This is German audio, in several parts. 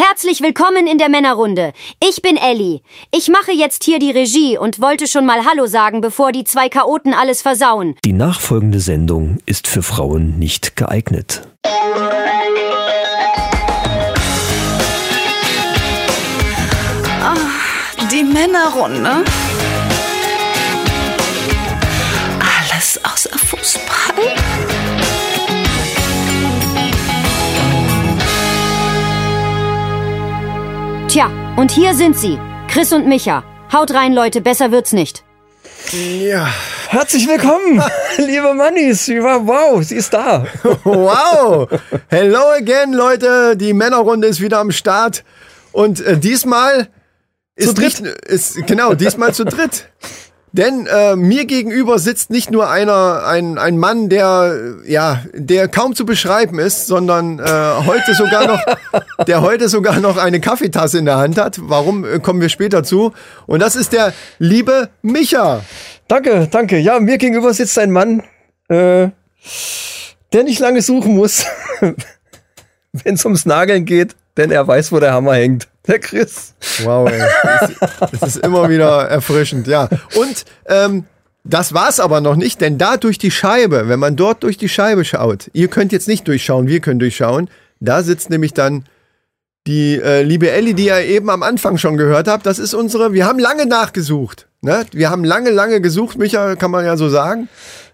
Herzlich willkommen in der Männerrunde. Ich bin Ellie. Ich mache jetzt hier die Regie und wollte schon mal Hallo sagen, bevor die zwei Chaoten alles versauen. Die nachfolgende Sendung ist für Frauen nicht geeignet. Die Männerrunde. Alles außer Fußball. Tja, und hier sind sie. Chris und Micha. Haut rein, Leute, besser wird's nicht. Ja. Herzlich willkommen, liebe Mannis. Wow, sie ist da. Wow. Hello again, Leute. Die Männerrunde ist wieder am Start. Und äh, diesmal ist Zu dritt. Nicht, ist, genau, diesmal zu dritt. Denn äh, mir gegenüber sitzt nicht nur einer, ein, ein Mann, der ja, der kaum zu beschreiben ist, sondern äh, heute sogar noch, der heute sogar noch eine Kaffeetasse in der Hand hat. Warum äh, kommen wir später zu? Und das ist der liebe Micha. Danke, danke. Ja, mir gegenüber sitzt ein Mann, äh, der nicht lange suchen muss, wenn es ums Nageln geht, denn er weiß, wo der Hammer hängt. Der Chris. Wow, ey. Das, das ist immer wieder erfrischend, ja. Und ähm, das war's aber noch nicht, denn da durch die Scheibe, wenn man dort durch die Scheibe schaut, ihr könnt jetzt nicht durchschauen, wir können durchschauen, da sitzt nämlich dann die äh, liebe Ellie, die ihr eben am Anfang schon gehört habt. Das ist unsere, wir haben lange nachgesucht. Ne? Wir haben lange, lange gesucht, Micha, kann man ja so sagen.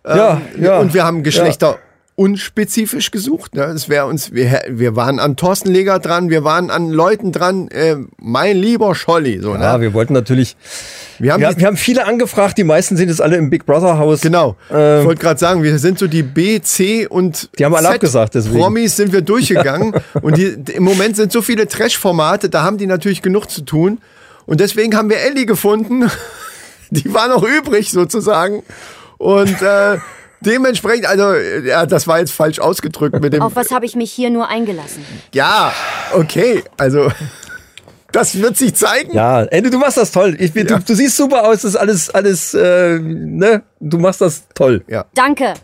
Ja, ja. Und wir haben Geschlechter unspezifisch gesucht. Ne? Das wäre uns, wir, wir waren an Thorsten Leger dran, wir waren an Leuten dran, äh, mein lieber Scholli. So, Ja, ne? wir wollten natürlich. Wir haben Wir, die- wir haben viele angefragt, die meisten sind jetzt alle im Big Brother Haus. Genau. Ähm, ich wollte gerade sagen, wir sind so die B, C und Die haben alle Z abgesagt, deswegen. Promis sind wir durchgegangen und die, im Moment sind so viele Trash-Formate, da haben die natürlich genug zu tun und deswegen haben wir Ellie gefunden. Die war noch übrig sozusagen und äh, dementsprechend, also ja, das war jetzt falsch ausgedrückt mit dem. Auf was habe ich mich hier nur eingelassen? Ja, okay, also das wird sich zeigen. Ja, Ende, du machst das toll. Ich, bin- Ja. du, du siehst super aus, das ist alles, alles, äh, ne? Du machst das toll. Ja, Danke.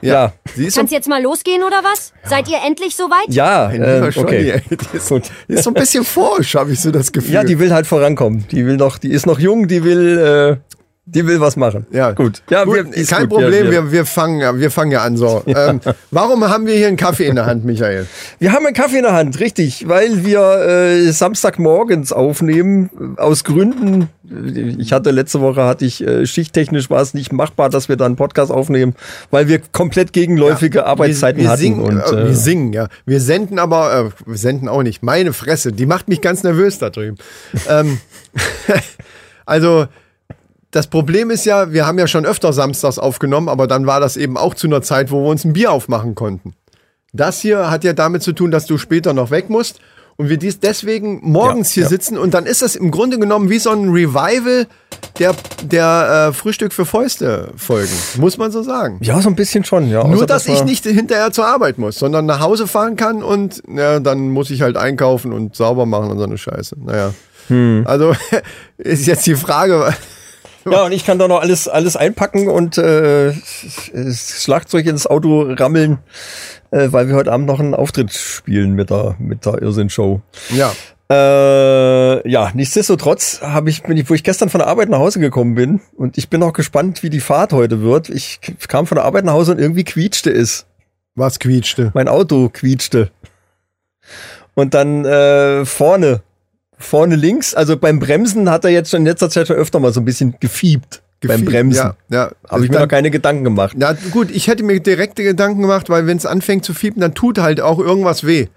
Ja. sie ist so Kann's jetzt mal losgehen oder was? Seid ihr endlich soweit? Ja, äh, okay. ey. Die ist, die ist so ein bisschen forsch, habe ich so das Gefühl. Ja, die will halt vorankommen. Die will noch, die ist noch jung, die will, äh, die will was machen. Ja, gut. Ja, gut, wir- ist kein gut. Problem, Ja, wir, wir, fangen, ja- wir fangen ja an. So. ähm, warum haben wir hier einen Kaffee in der Hand, Michael? wir haben einen Kaffee in der Hand, richtig, weil wir äh, Samstagmorgens aufnehmen, äh, aus Gründen. Ich hatte letzte Woche hatte ich äh, schichttechnisch war es nicht machbar, dass wir da einen Podcast aufnehmen, weil wir komplett gegenläufige Arbeitszeiten wir, wir hatten. Singen, und, äh, äh, wir singen, ja. Wir senden aber, äh, wir senden auch nicht. Meine Fresse, die macht mich ganz nervös da drüben. ähm, also, das Problem ist ja, wir haben ja schon öfter samstags aufgenommen, aber dann war das eben auch zu einer Zeit, wo wir uns ein Bier aufmachen konnten. Das hier hat ja damit zu tun, dass du später noch weg musst und wir dies deswegen morgens Ja, hier ja. sitzen und dann ist das im Grunde genommen wie so ein Revival der, der äh, Frühstück für Fäuste Folgen, muss man so sagen. ja, so ein bisschen schon, ja. Nur, Außer, dass ich nicht hinterher zur Arbeit muss, sondern nach Hause fahren kann und ja, dann muss ich halt einkaufen und sauber machen und so eine Scheiße. Naja. Hm. Also ist jetzt die Frage, Ja, und ich kann da noch alles, alles einpacken und äh, Schlagzeug ins Auto rammeln, äh, weil wir heute Abend noch einen Auftritt spielen mit der, mit der Irrsinn-Show. ja, Äh, ja, nichtsdestotrotz habe ich, bin ich, wo ich gestern von der Arbeit nach Hause gekommen bin und ich bin auch gespannt, wie die Fahrt heute wird. Ich kam von der Arbeit nach Hause und irgendwie quietschte es. was quietschte. Mein Auto quietschte. Und dann äh, vorne, vorne links, also beim Bremsen hat er jetzt schon in letzter Zeit schon öfter mal so ein bisschen gefiebt. beim Bremsen. Ja, ja. Habe ich mir Dann- noch keine Gedanken gemacht. Na gut, ich hätte mir direkte Gedanken gemacht, weil wenn es anfängt zu fiepen, dann tut halt auch irgendwas weh.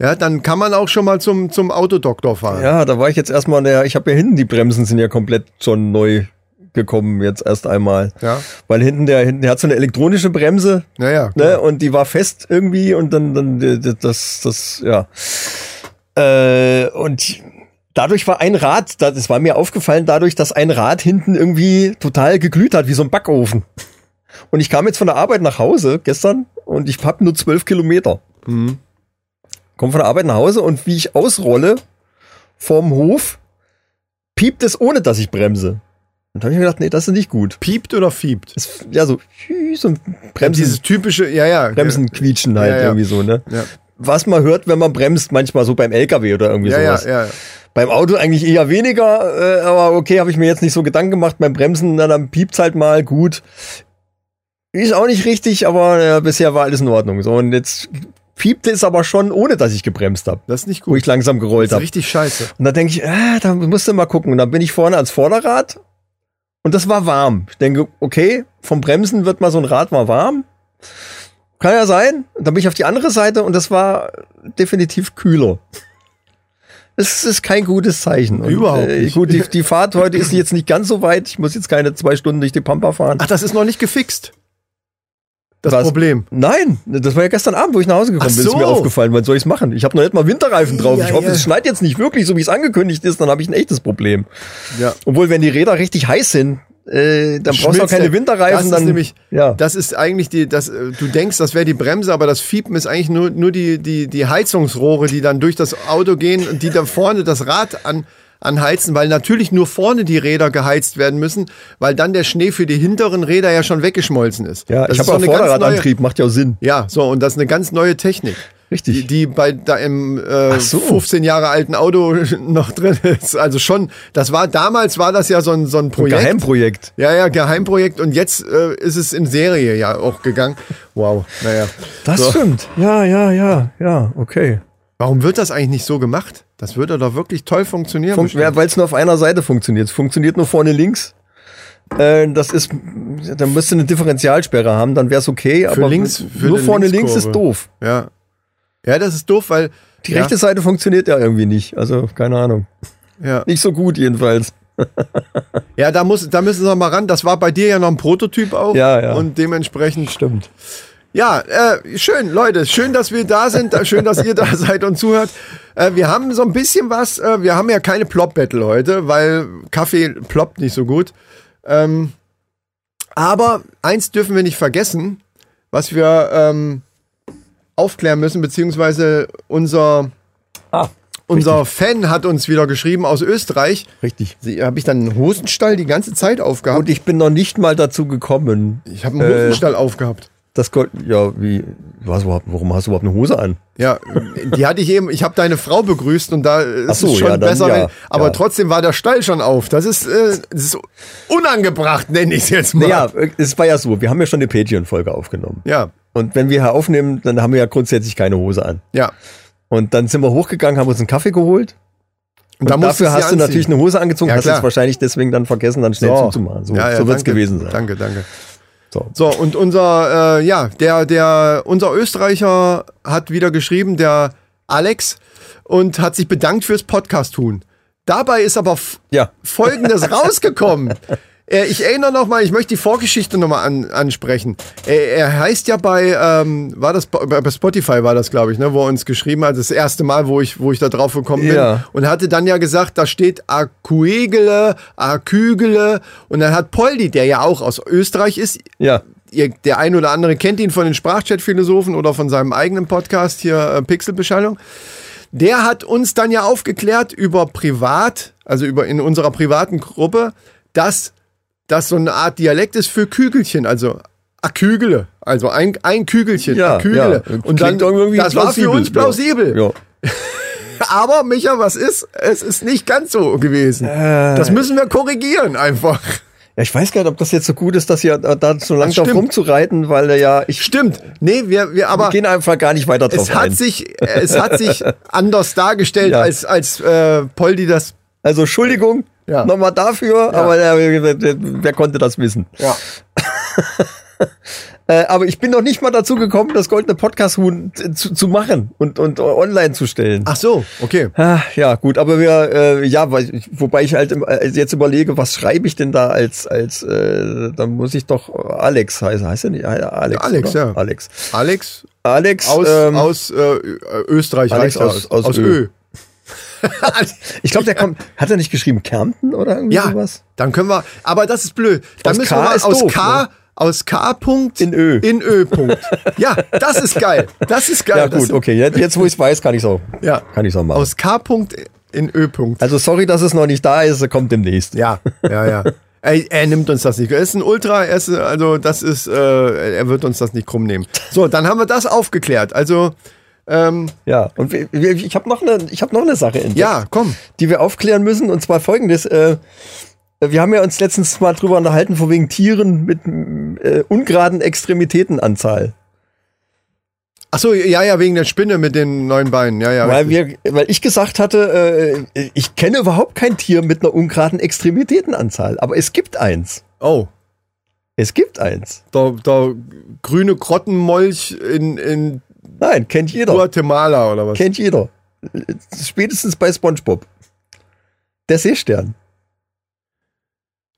Ja, dann kann man auch schon mal zum, zum Autodoktor fahren. Ja, da war ich jetzt erstmal der, ich habe ja hinten, die Bremsen sind ja komplett schon neu gekommen jetzt erst einmal. Ja. Weil hinten der, hinten, der hat so eine elektronische Bremse, Naja, ne, und die war fest irgendwie und dann, dann, das, das, ja. Äh, und dadurch war ein Rad, da- das war mir aufgefallen, dadurch, dass ein Rad hinten irgendwie total geglüht hat, wie so ein Backofen. Und ich kam jetzt von der Arbeit nach Hause gestern und ich habe nur zwölf Kilometer. Mhm. Komm von der Arbeit nach Hause und wie ich ausrolle vorm Hof, piept es, ohne dass ich bremse. Und da habe ich mir gedacht, nee, das ist nicht gut. Piept oder fiebt? Das, ja, so, so ein Bremsen, Dieses typische, ja, ja. Bremsen quietschen halt Ja, ja. irgendwie so, ne? Ja. was man hört, wenn man bremst, manchmal so beim LKW oder irgendwie Ja, ja, sowas. ja. Beim Auto eigentlich eher weniger, äh, aber okay, habe ich mir jetzt nicht so Gedanken gemacht. Beim Bremsen, na, dann piept's halt mal gut. Ist auch nicht richtig, aber äh, bisher war alles in Ordnung. So, und jetzt piepte es aber schon, ohne dass ich gebremst habe, Das ist nicht wo gut. ich langsam gerollt habe. richtig scheiße. Und da denke ich, äh, da musst du mal gucken. Und dann bin ich vorne ans Vorderrad und das war warm. Ich denke, okay, vom Bremsen wird mal so ein Rad mal warm. Kann ja sein. Und dann bin ich auf die andere Seite und das war definitiv kühler. Das ist kein gutes Zeichen. Und, Überhaupt Äh, nicht. gut, die, die Fahrt heute ist jetzt nicht ganz so weit. Ich muss jetzt keine zwei Stunden durch die Pampa fahren. Ach, das ist noch nicht gefixt. Das Was? Problem. Nein, das war ja gestern Abend, wo ich nach Hause gekommen Ach bin, ist so. mir aufgefallen. Was soll ich's machen? Ich habe noch nicht mal Winterreifen drauf. Ja, ich hoffe, ja. es schneit jetzt nicht wirklich, so wie es angekündigt ist. Dann habe ich ein echtes Problem. Ja. Obwohl, wenn die Räder richtig heiß sind, äh, dann brauchst du auch Schmilzt keine Winterreifen. Das dann, ist nämlich, ja. das ist eigentlich die, das, äh, du denkst, das wäre die Bremse, aber das Fiepen ist eigentlich nur, nur die, die, die Heizungsrohre, die dann durch das Auto gehen und die da vorne das Rad an, anheizen, weil natürlich nur vorne die Räder geheizt werden müssen, weil dann der Schnee für die hinteren Räder ja schon weggeschmolzen ist. ja, Das ich habe auch Vorderradantrieb, macht ja auch Sinn. Ja, so, und das ist eine ganz neue Technik. Richtig. Die, die bei da im äh, so. 15 Jahre alten Auto noch drin ist. Also schon, das war damals war das ja so ein, so ein Projekt. Geheimprojekt. Ja, ja, Geheimprojekt und jetzt äh, ist es in Serie ja auch gegangen. Wow, naja. Das So. stimmt. Ja, ja, ja, ja, okay. Warum wird das eigentlich nicht so gemacht? Das würde doch wirklich toll funktionieren. Fun ja, Weil es nur auf einer Seite funktioniert. Es funktioniert nur vorne links. Äh, das ist, dann müsste eine Differentialsperre haben, dann wäre es okay. aber links- für nur vorne links ist doof. ja. Ja, das ist doof, weil Die ja, rechte Seite funktioniert ja irgendwie nicht. Also keine Ahnung. ja. Nicht so gut jedenfalls. ja, da muss, da müssen wir mal ran. Das war bei dir ja noch ein Prototyp auch. Ja, ja. Und dementsprechend Stimmt. Ja, äh, schön, Leute. Schön, dass wir da sind. Schön, dass ihr da seid und zuhört. Äh, wir haben so ein bisschen was. Äh, wir haben ja keine Plop-Battle heute, weil Kaffee ploppt nicht so gut. Ähm, aber eins dürfen wir nicht vergessen, was wir ähm, aufklären müssen, beziehungsweise unser, Ah, unser Fan hat uns wieder geschrieben aus Österreich. richtig. Habe ich dann einen Hosenstall die ganze Zeit aufgehabt? Und ich bin noch nicht mal dazu gekommen. ich habe einen äh, Hosenstall aufgehabt. Das Gold, ja, wie, was, warum hast du überhaupt eine Hose an? Ja, die hatte ich eben, ich habe deine Frau begrüßt und da ist so, es schon ja, dann besser, ja, wenn, aber ja. trotzdem war der Stall schon auf. Das ist, äh, das ist unangebracht, nenne ich es jetzt mal. Naja, es war ja so, wir haben ja schon eine Patreon-Folge aufgenommen. ja, Und wenn wir hier aufnehmen, dann haben wir ja grundsätzlich keine Hose an. ja. Und dann sind wir hochgegangen, haben uns einen Kaffee geholt. Und, musst dafür hast du natürlich eine Hose angezogen, Ja, hast jetzt wahrscheinlich deswegen dann vergessen, dann schnell zuzumachen. So, Ja, ja, so wird's danke, gewesen sein. Danke, danke. So. So, und unser, äh, ja, der, der, unser Österreicher hat wieder geschrieben, der Alex, und hat sich bedankt fürs Podcast-Tun. Dabei ist aber Ja. Folgendes rausgekommen. Äh, Ich erinnere noch mal, ich möchte die Vorgeschichte noch mal an, ansprechen. Er, er heißt ja bei, ähm, war das bei bei Spotify war das, glaube ich, ne, wo er uns geschrieben hat, das erste Mal, wo ich, wo ich da drauf gekommen bin. Ja. Und hatte dann ja gesagt, da steht Akuegele, Akügele. Und dann hat Poldi, der ja auch aus Österreich ist, Ja. ihr, der ein oder andere kennt ihn von den Sprachchat-Philosophen oder von seinem eigenen Podcast hier, äh, Pixelbeschallung. Der hat uns dann ja aufgeklärt über privat, also über in unserer privaten Gruppe, dass das so eine Art Dialekt ist für Kügelchen, also Akügele, also ein, ein Kügelchen, Ja, Akügele. ja. Und Klingt dann, irgendwie das war für plausibel. uns plausibel. Ja. Aber Micha, was ist? Es ist nicht ganz so gewesen. Äh. Das müssen wir korrigieren einfach. ja, ich weiß gar nicht, ob das jetzt so gut ist, dass hier da so lange Das drauf rumzureiten, weil ja, ich Stimmt. Nee, wir, wir aber. wir gehen einfach gar nicht weiter drauf es hat ein. sich es hat sich anders dargestellt Ja. als als äh, Poldi das Also Entschuldigung Ja. nochmal dafür, aber äh, wer, wer, konnte das wissen? ja Äh, aber ich bin noch nicht mal dazu gekommen, das goldene Podcast-Huhn zu, zu machen und, und online zu stellen. ach so okay Ah, ja, gut, aber wir, äh, ja, weil, wobei ich halt äh, jetzt überlege, was schreibe ich denn da als, als, äh, dann muss ich doch Alex heißen, heißt er nicht? Ja, Alex. Alex, oder? ja. Alex. Alex Alex, aus ähm, aus äh, Österreich Alex aus- aus, aus Ö. Ö. ich glaube, der kommt, hat er nicht geschrieben Kärnten oder irgendwie ja sowas? dann können wir aber das ist blöd dann Aus müssen K wir mal aus doof, K ne? aus K Punkt In Ö. in Ö Punkt ja das ist geil das ist geil Ja, gut, okay, jetzt, jetzt wo ich es weiß, kann ich auch, ja kann ich auch machen. aus K Punkt in Ö Punkt also sorry, dass es noch nicht da ist, er kommt demnächst. Ja, ja, ja. Er, er nimmt uns das nicht. Er ist ein Ultra, er ist, also das ist, äh, er wird uns das nicht krumm nehmen. So, dann haben wir das aufgeklärt. Also Ähm, Ja, und wir, wir, ich habe noch eine, ich habe noch eine Sache entdeckt, ja, komm. die wir aufklären müssen, und zwar folgendes: äh, Wir haben ja uns letztens mal drüber unterhalten, von wegen Tieren mit äh, ungeraden Extremitätenanzahl. Ach so, ja, ja, wegen der Spinne mit den neuen Beinen. Ja, ja. weil, wir, weil ich gesagt hatte, äh, ich kenne überhaupt kein Tier mit einer ungeraden Extremitätenanzahl, aber es gibt eins. oh, Es gibt eins. der, der grüne Grottenmolch in, in Nein, kennt jeder. Guatemala oder was? Kennt jeder. Spätestens bei SpongeBob. Der Seestern.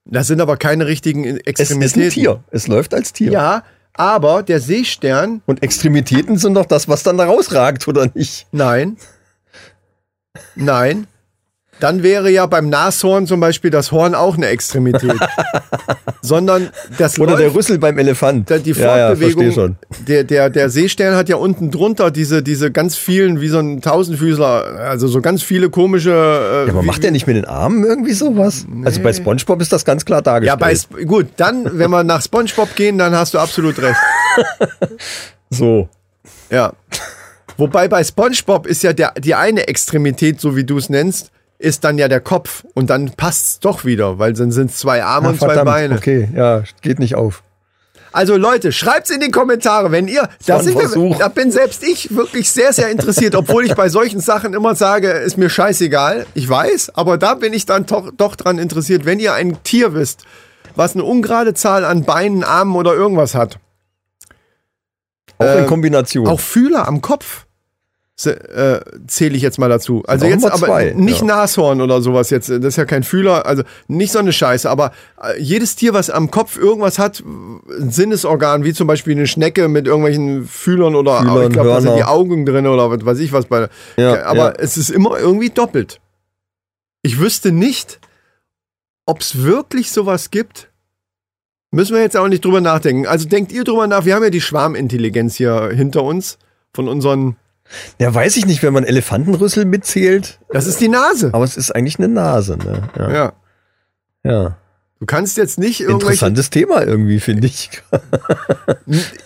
Das sind aber keine richtigen Es Extremitäten. ist ein Tier. Es läuft als Tier. Ja, aber der Seestern, Und Extremitäten sind doch das, was dann da rausragt, oder nicht? nein. Nein. Dann wäre ja beim Nashorn zum Beispiel das Horn auch eine Extremität. Sondern das Oder der läuft, Rüssel beim Elefant. der, die Ja, ja, Fortbewegung, versteh schon. der, der, der Seestern hat ja unten drunter diese, diese ganz vielen, wie so ein Tausendfüßler, also so ganz viele komische. Äh, Ja, aber wie- macht der nicht mit den Armen irgendwie sowas? Also bei SpongeBob ist das ganz klar Ja, dargestellt. bei, Sp- gut, dann, wenn wir nach Spongebob gehen, dann hast du absolut recht. so. Ja. Wobei bei SpongeBob ist ja der, die eine Extremität, so wie du es nennst, ist dann ja der Kopf. Und dann passt es doch wieder, weil dann sind es zwei Arme Ah, und zwei verdammt. Beine. Okay, ja, geht nicht auf. Also Leute, schreibt's in die Kommentare, wenn ihr, da, war ein sind wir, Versuch. da bin selbst ich wirklich sehr, sehr interessiert, obwohl ich bei solchen Sachen immer sage, ist mir scheißegal. Ich weiß, aber da bin ich dann doch, doch dran interessiert, wenn ihr ein Tier wisst, was eine ungerade Zahl an Beinen, Armen oder irgendwas hat. Auch in Ähm, Kombination. Auch Fühler am Kopf äh, zähle ich jetzt mal dazu. Also Auch jetzt aber zwei, nicht ja. Nashorn oder sowas jetzt. Das ist ja kein Fühler, also nicht so eine Scheiße. Aber äh, jedes Tier, was am Kopf irgendwas hat, ein Sinnesorgan, wie zum Beispiel eine Schnecke mit irgendwelchen Fühlern oder Fühlern, ich glaube, da sind die Augen drin oder was weiß ich was bei. Ja, aber ja. es ist immer irgendwie doppelt. Ich wüsste nicht, ob es wirklich sowas gibt. Müssen wir jetzt auch nicht drüber nachdenken. Also denkt ihr drüber nach. Wir haben ja die Schwarmintelligenz hier hinter uns von unseren. Ja, weiß ich nicht, wenn man Elefantenrüssel mitzählt, Das ist die Nase. aber es ist eigentlich eine Nase, ne? Ja. Ja. ja. Du kannst jetzt nicht irgendwelche. Interessantes Thema irgendwie, finde ich.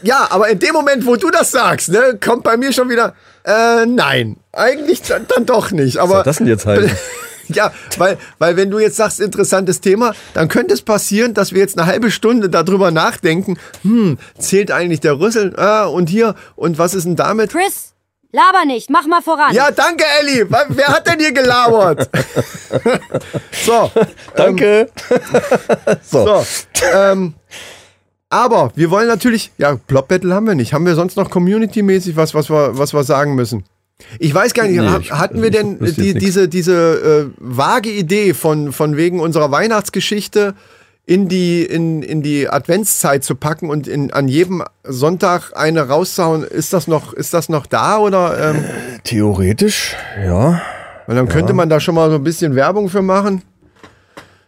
Ja, aber in dem Moment, wo du das sagst, ne, kommt bei mir schon wieder. Äh, nein, eigentlich dann, dann doch nicht. Was Aber soll das denn jetzt heißen? ja, weil, weil wenn du jetzt sagst, interessantes Thema, dann könnte es passieren, dass wir jetzt eine halbe Stunde darüber nachdenken. Hm, zählt eigentlich der Rüssel? Ah, und hier und was ist denn damit? Chris, laber nicht, mach mal voran. Ja, danke, Elli. Wer hat denn hier gelabert? so, Danke. so. so. Ähm, aber wir wollen natürlich, ja, Plop Battle haben wir nicht. Haben wir sonst noch Community-mäßig was, was wir, was wir sagen müssen? Ich weiß gar nicht, Nee, ich- hatten wir ich denn die, diese, diese äh, vage Idee von, von wegen unserer Weihnachtsgeschichte in die, in, in die Adventszeit zu packen und in, an jedem Sonntag eine rauszuhauen? Ist das noch, ist das noch da oder? Ähm, Theoretisch, ja. weil dann könnte man da schon mal so ein bisschen Werbung für machen,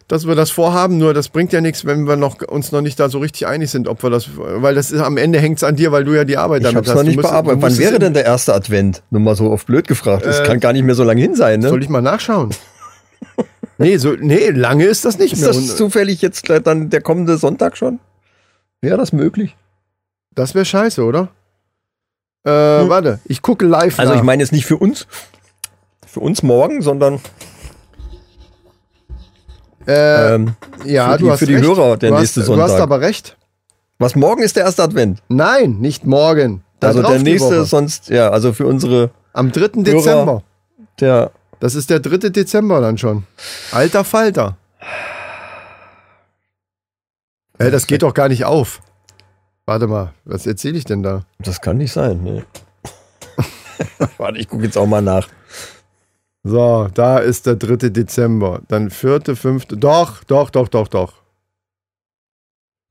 dass wir das vorhaben. Nur das bringt ja nichts, wenn wir noch, uns noch nicht da so richtig einig sind, ob wir das, weil das ist, am Ende hängt es an dir, weil du ja die Arbeit Ich damit hab's hast. noch nicht musst- bearbeitet. Wann wäre denn der erste Advent? Nur mal so auf blöd gefragt. Das Äh, kann gar nicht mehr so lange hin sein, ne? Soll ich mal nachschauen? Nee, so, nee, lange ist das nicht Ist mehr. das Und zufällig jetzt gleich dann der kommende Sonntag schon? Wäre das möglich? das wäre scheiße, oder? Äh, Hm. warte, ich gucke live Also nach. ich meine jetzt nicht für uns, für uns morgen, sondern äh, ähm, ja, für die- du hast für die recht. Hörer der du nächste hast, Du hast Sonntag. aber recht. was morgen ist der erste Advent. Nein, nicht morgen. Da Also der nächste Woche. sonst, ja, also für unsere, Am 3. Dezember. der, Das ist der 3. Dezember dann schon. Alter Falter. Äh, das geht doch gar nicht auf. Warte mal, was erzähle ich denn da? das kann nicht sein, ne. Warte, ich gucke jetzt auch mal nach. So, da ist der 3. Dezember. Dann 4., 5. Doch, doch, doch, doch, doch.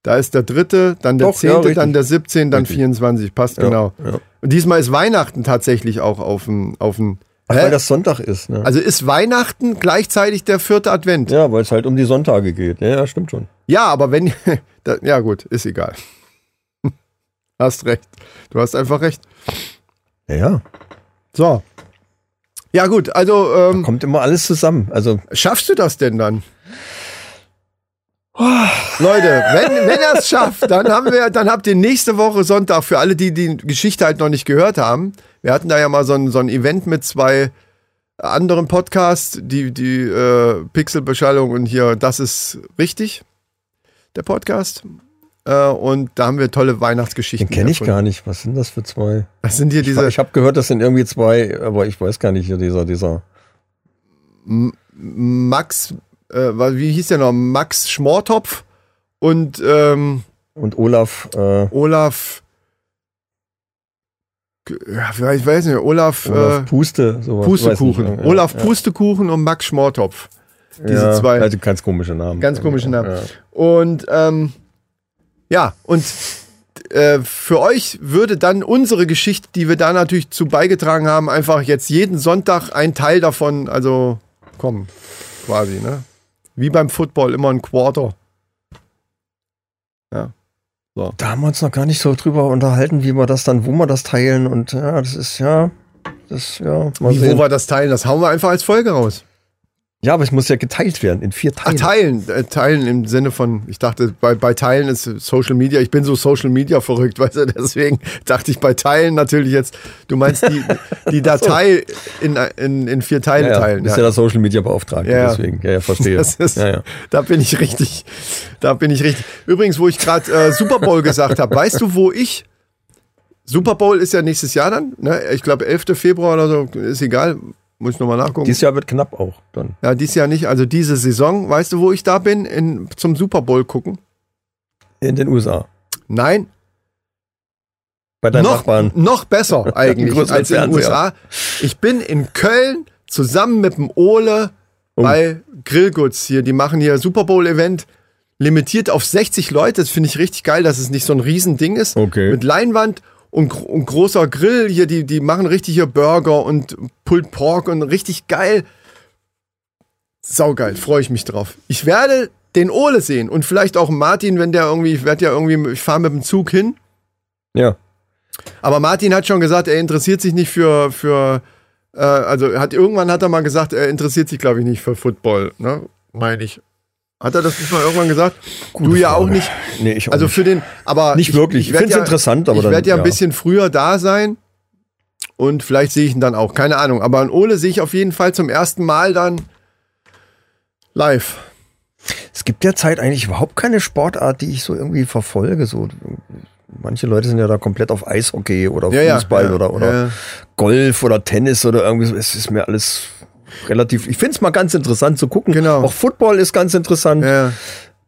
Da ist der 3., dann der Doch, 10., ja, dann der 17., dann Richtig. 24. Passt Ja, genau. ja. Und diesmal ist Weihnachten tatsächlich auch auf dem. Auf dem Ach, weil das Sonntag ist, ne? also ist Weihnachten gleichzeitig der vierte Advent? ja, weil es halt um die Sonntage geht. Ja, ja, stimmt schon. Ja, aber wenn. da, ja, gut, ist egal. Hast recht. Du hast einfach recht. Ja, ja. So. Ja, gut, also ähm, Kommt immer alles zusammen. Also, schaffst du das denn dann? Leute, wenn, wenn er es schafft, dann haben wir, dann habt ihr nächste Woche Sonntag für alle, die die Geschichte halt noch nicht gehört haben. Wir hatten da ja mal so ein, so ein Event mit zwei anderen Podcasts, die, die äh, Pixelbeschallung und hier, das ist richtig, der Podcast. Äh, und da haben wir tolle Weihnachtsgeschichten. Den kenne ich gar nicht. Was sind das für zwei? Das sind hier Ich, diese ich habe gehört, das sind irgendwie zwei, aber ich weiß gar nicht, hier dieser, dieser. Max, äh, wie hieß der noch? Max Schmortopf und ähm, Und Olaf, äh, Olaf. Ja, ich weiß nicht, Olaf, Olaf äh, Puste, sowas. Pustekuchen. Nicht, Olaf ja, Pustekuchen und Max Schmortopf. Diese ja, zwei. Also ganz komische Namen. Ganz komische Namen. Ja. Und ähm, ja, und äh, für euch würde dann unsere Geschichte, die wir da natürlich zu beigetragen haben, einfach jetzt jeden Sonntag ein Teil davon, also kommen, quasi, ne? Wie beim Football, immer ein Quarter. Da haben wir uns noch gar nicht so drüber unterhalten, wie wir das dann, wo wir das teilen und ja, das ist ja, das ja. Wie, wo wir das teilen, das hauen wir einfach als Folge raus. Ja, aber es muss ja geteilt werden in vier Ach, Teile. teilen. Äh, teilen im Sinne von, ich dachte, bei, bei Teilen ist Social Media, ich bin so Social Media verrückt, weißt du, deswegen dachte ich bei Teilen natürlich jetzt, du meinst die, die Datei in, in, in vier Teile ja, ja, teilen. Ist ja der Social Media Beauftragte, Ja, ja. deswegen. Ja, ja, verstehe. Das ist, ja, ja. Da bin ich richtig. Da bin ich richtig. Übrigens, wo ich gerade äh, Super Bowl gesagt habe, weißt du, wo ich. Super Bowl ist ja nächstes Jahr dann. Ne? Ich glaube, 11. Februar oder so, ist egal. Muss ich nochmal nachgucken. Dieses Jahr wird knapp auch dann. ja, dieses Jahr nicht. Also diese Saison, weißt du, wo ich da bin? In, zum Super Bowl gucken? In den USA. Nein, Bei deinen noch, Nachbarn. noch besser eigentlich als in den. USA. Ich bin in Köln zusammen mit dem Ole Oh. bei Grillguts hier. Die machen hier Super Bowl Event limitiert auf 60 Leute. Das finde ich richtig geil, dass es nicht so ein Riesending ist. Okay. Mit Leinwand und, und großer Grill hier. Die, die machen richtig hier Burger und Pulled Pork und richtig geil. Saugeil, freue ich mich drauf. Ich werde den Ole sehen und vielleicht auch Martin, wenn der irgendwie, ich werde ja irgendwie, ich fahre mit dem Zug hin. Ja. Aber Martin hat schon gesagt, er interessiert sich nicht für, für äh, also hat irgendwann hat er mal gesagt, er interessiert sich, glaube ich, nicht für Football, ne? Meine ich. Hat er das nicht mal irgendwann gesagt? du ja auch nicht. Nee, ich auch Also nicht. für den, aber Nicht wirklich. Ich werd find's interessant, aber ich werde ja ein ja. bisschen früher da sein und vielleicht sehe ich ihn dann auch. Keine Ahnung. Aber an Ole sehe ich auf jeden Fall zum ersten Mal dann live. Es gibt derzeit eigentlich überhaupt keine Sportart, die ich so irgendwie verfolge. So, manche Leute sind ja da komplett auf Eishockey oder Ja, ja, Fußball ja, oder, oder ja. Golf oder Tennis oder irgendwie so. Es ist mir alles relativ. Ich finde es mal ganz interessant zu gucken. Genau. Auch Football ist ganz interessant. Ja.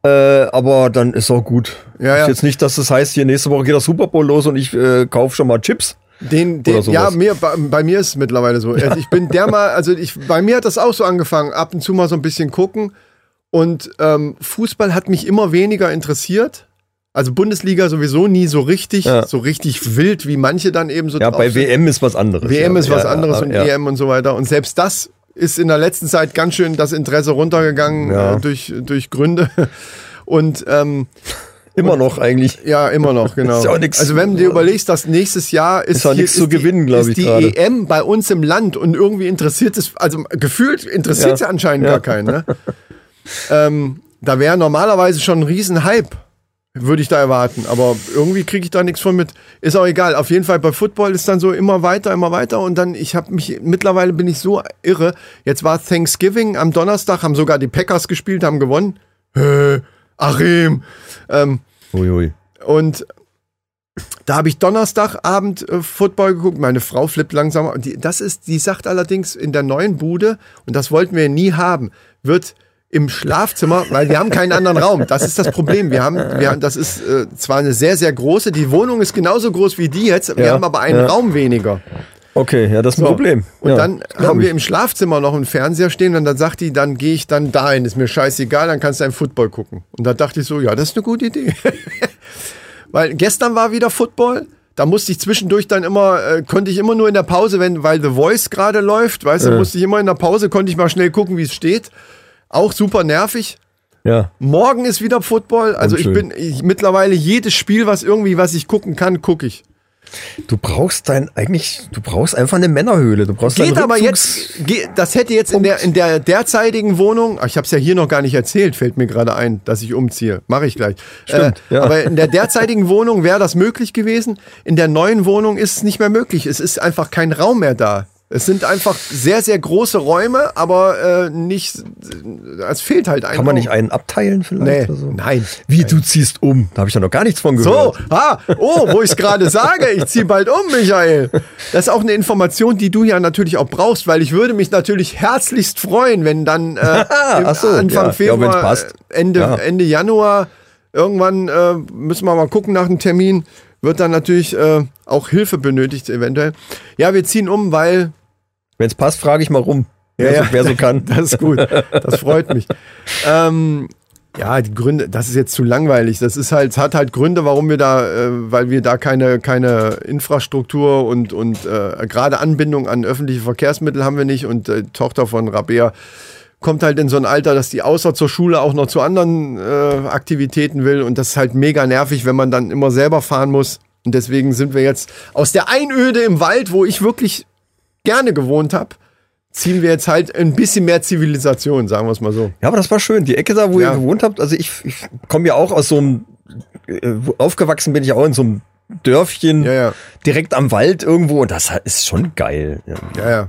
Äh, aber dann ist auch gut. Ja, ja. Ist jetzt nicht, dass das heißt, hier nächste Woche geht der Super Bowl los und ich äh, kaufe schon mal Chips. Den, den ja, mir, bei, bei mir ist es mittlerweile so. Also ich bin der mal, also ich, bei mir hat das auch so angefangen, ab und zu mal so ein bisschen gucken. Und ähm, Fußball hat mich immer weniger interessiert. Also Bundesliga sowieso nie so richtig, Ja. so richtig wild, wie manche dann eben so Ja, bei. WM ist was anderes. WM ja. ist was Ja, anderes ja, und ja. EM und so weiter. Und selbst das ist in der letzten Zeit ganz schön das Interesse runtergegangen Ja. äh, durch, durch Gründe. Und ähm, Immer noch eigentlich. ja, immer noch, genau. Ist ja auch nix- also wenn du dir überlegst, dass nächstes Jahr ist, Ist hier- nix zu die- gewinnen, glaub ist ich, die gerade. EM bei uns im Land und irgendwie interessiert es, also gefühlt interessiert es Ja. ja anscheinend Ja. gar keinen. Ne? ähm, da wäre normalerweise schon ein Riesenhype, würde ich da erwarten. Aber irgendwie kriege ich da nichts von mit. Ist auch egal. Auf jeden Fall bei Football ist dann so immer weiter, immer weiter. Und dann, ich habe mich, mittlerweile bin ich so irre. Jetzt war Thanksgiving am Donnerstag, haben sogar die Packers gespielt, haben gewonnen. Äh, Achim. Ähm, Uiui. und da habe ich Donnerstagabend äh, Football geguckt. Meine Frau flippt langsam. Und Die, das ist, die sagt allerdings in der neuen Bude, und das wollten wir nie haben, wird im Schlafzimmer, weil wir haben keinen anderen Raum. Das ist das Problem. Wir haben, wir haben das ist äh, zwar eine sehr, sehr große, die Wohnung ist genauso groß wie die jetzt, wir Ja, haben aber einen ja. Raum weniger. Okay, ja, das ist ein So. Problem. Und ja, dann haben wir im Schlafzimmer noch einen Fernseher stehen und dann sagt die, dann gehe ich dann dahin, ist mir scheißegal, dann kannst du ein Football gucken. Und da dachte ich so, ja, das ist eine gute Idee. weil gestern war wieder Football. Da musste ich zwischendurch dann immer, äh, konnte ich immer nur in der Pause, wenn, weil The Voice gerade läuft, weißt du, Ja. musste ich immer in der Pause, konnte ich mal schnell gucken, wie es steht. Auch super nervig. Ja. Morgen ist wieder Football. Also ich bin ich, mittlerweile jedes Spiel, was irgendwie, was ich gucken kann, gucke ich. Du brauchst dein eigentlich, du brauchst einfach eine Männerhöhle. Du brauchst Geht aber Rückzugs- jetzt, ge- das hätte jetzt in der, in der derzeitigen Wohnung, ach, ich habe es ja hier noch gar nicht erzählt, fällt mir gerade ein, dass ich umziehe. Mache ich gleich. Stimmt, äh, ja. Aber in der derzeitigen Wohnung wäre das möglich gewesen. In der neuen Wohnung ist es nicht mehr möglich. Es ist einfach kein Raum mehr da. Es sind einfach sehr, sehr große Räume, aber äh, nicht, es fehlt halt ein Kann man nicht einen abteilen vielleicht? Nee, so? nein. Wie, du ziehst um? Da habe ich ja noch gar nichts von So, gehört. ah, oh, wo ich es gerade sage, ich ziehe bald um, Michael. Das ist auch eine Information, die du ja natürlich auch brauchst, weil ich würde mich natürlich herzlichst freuen, wenn dann äh, so, Anfang ja. Ja, Februar, äh, Ende, Ja. Ende Januar, irgendwann äh, müssen wir mal gucken nach dem Termin, wird dann natürlich äh, auch Hilfe benötigt eventuell. Ja, wir ziehen um, weil Wenn es passt, frage ich mal rum. Ja, wer. So, wer so kann. Das ist gut. Das freut mich. ähm, ja, die Gründe, das ist jetzt zu langweilig. Das ist halt, es hat halt Gründe, warum wir da, äh, weil wir da keine, keine Infrastruktur und, und äh, gerade Anbindung an öffentliche Verkehrsmittel haben wir nicht. Und äh, Tochter von Rabea kommt halt in so ein Alter, dass die außer zur Schule auch noch zu anderen äh, Aktivitäten will. Und das ist halt mega nervig, wenn man dann immer selber fahren muss. Und deswegen sind wir jetzt aus der Einöde im Wald, wo ich wirklich gerne gewohnt habe, ziehen wir jetzt halt ein bisschen mehr Zivilisation, sagen wir es mal so. Ja, aber das war schön. Die Ecke da, wo Ja. ihr gewohnt habt, also ich, ich komme ja auch aus so einem, äh, aufgewachsen bin ich auch in so einem Dörfchen Ja, ja. direkt am Wald irgendwo und das ist schon geil. Ja. Ja, ja.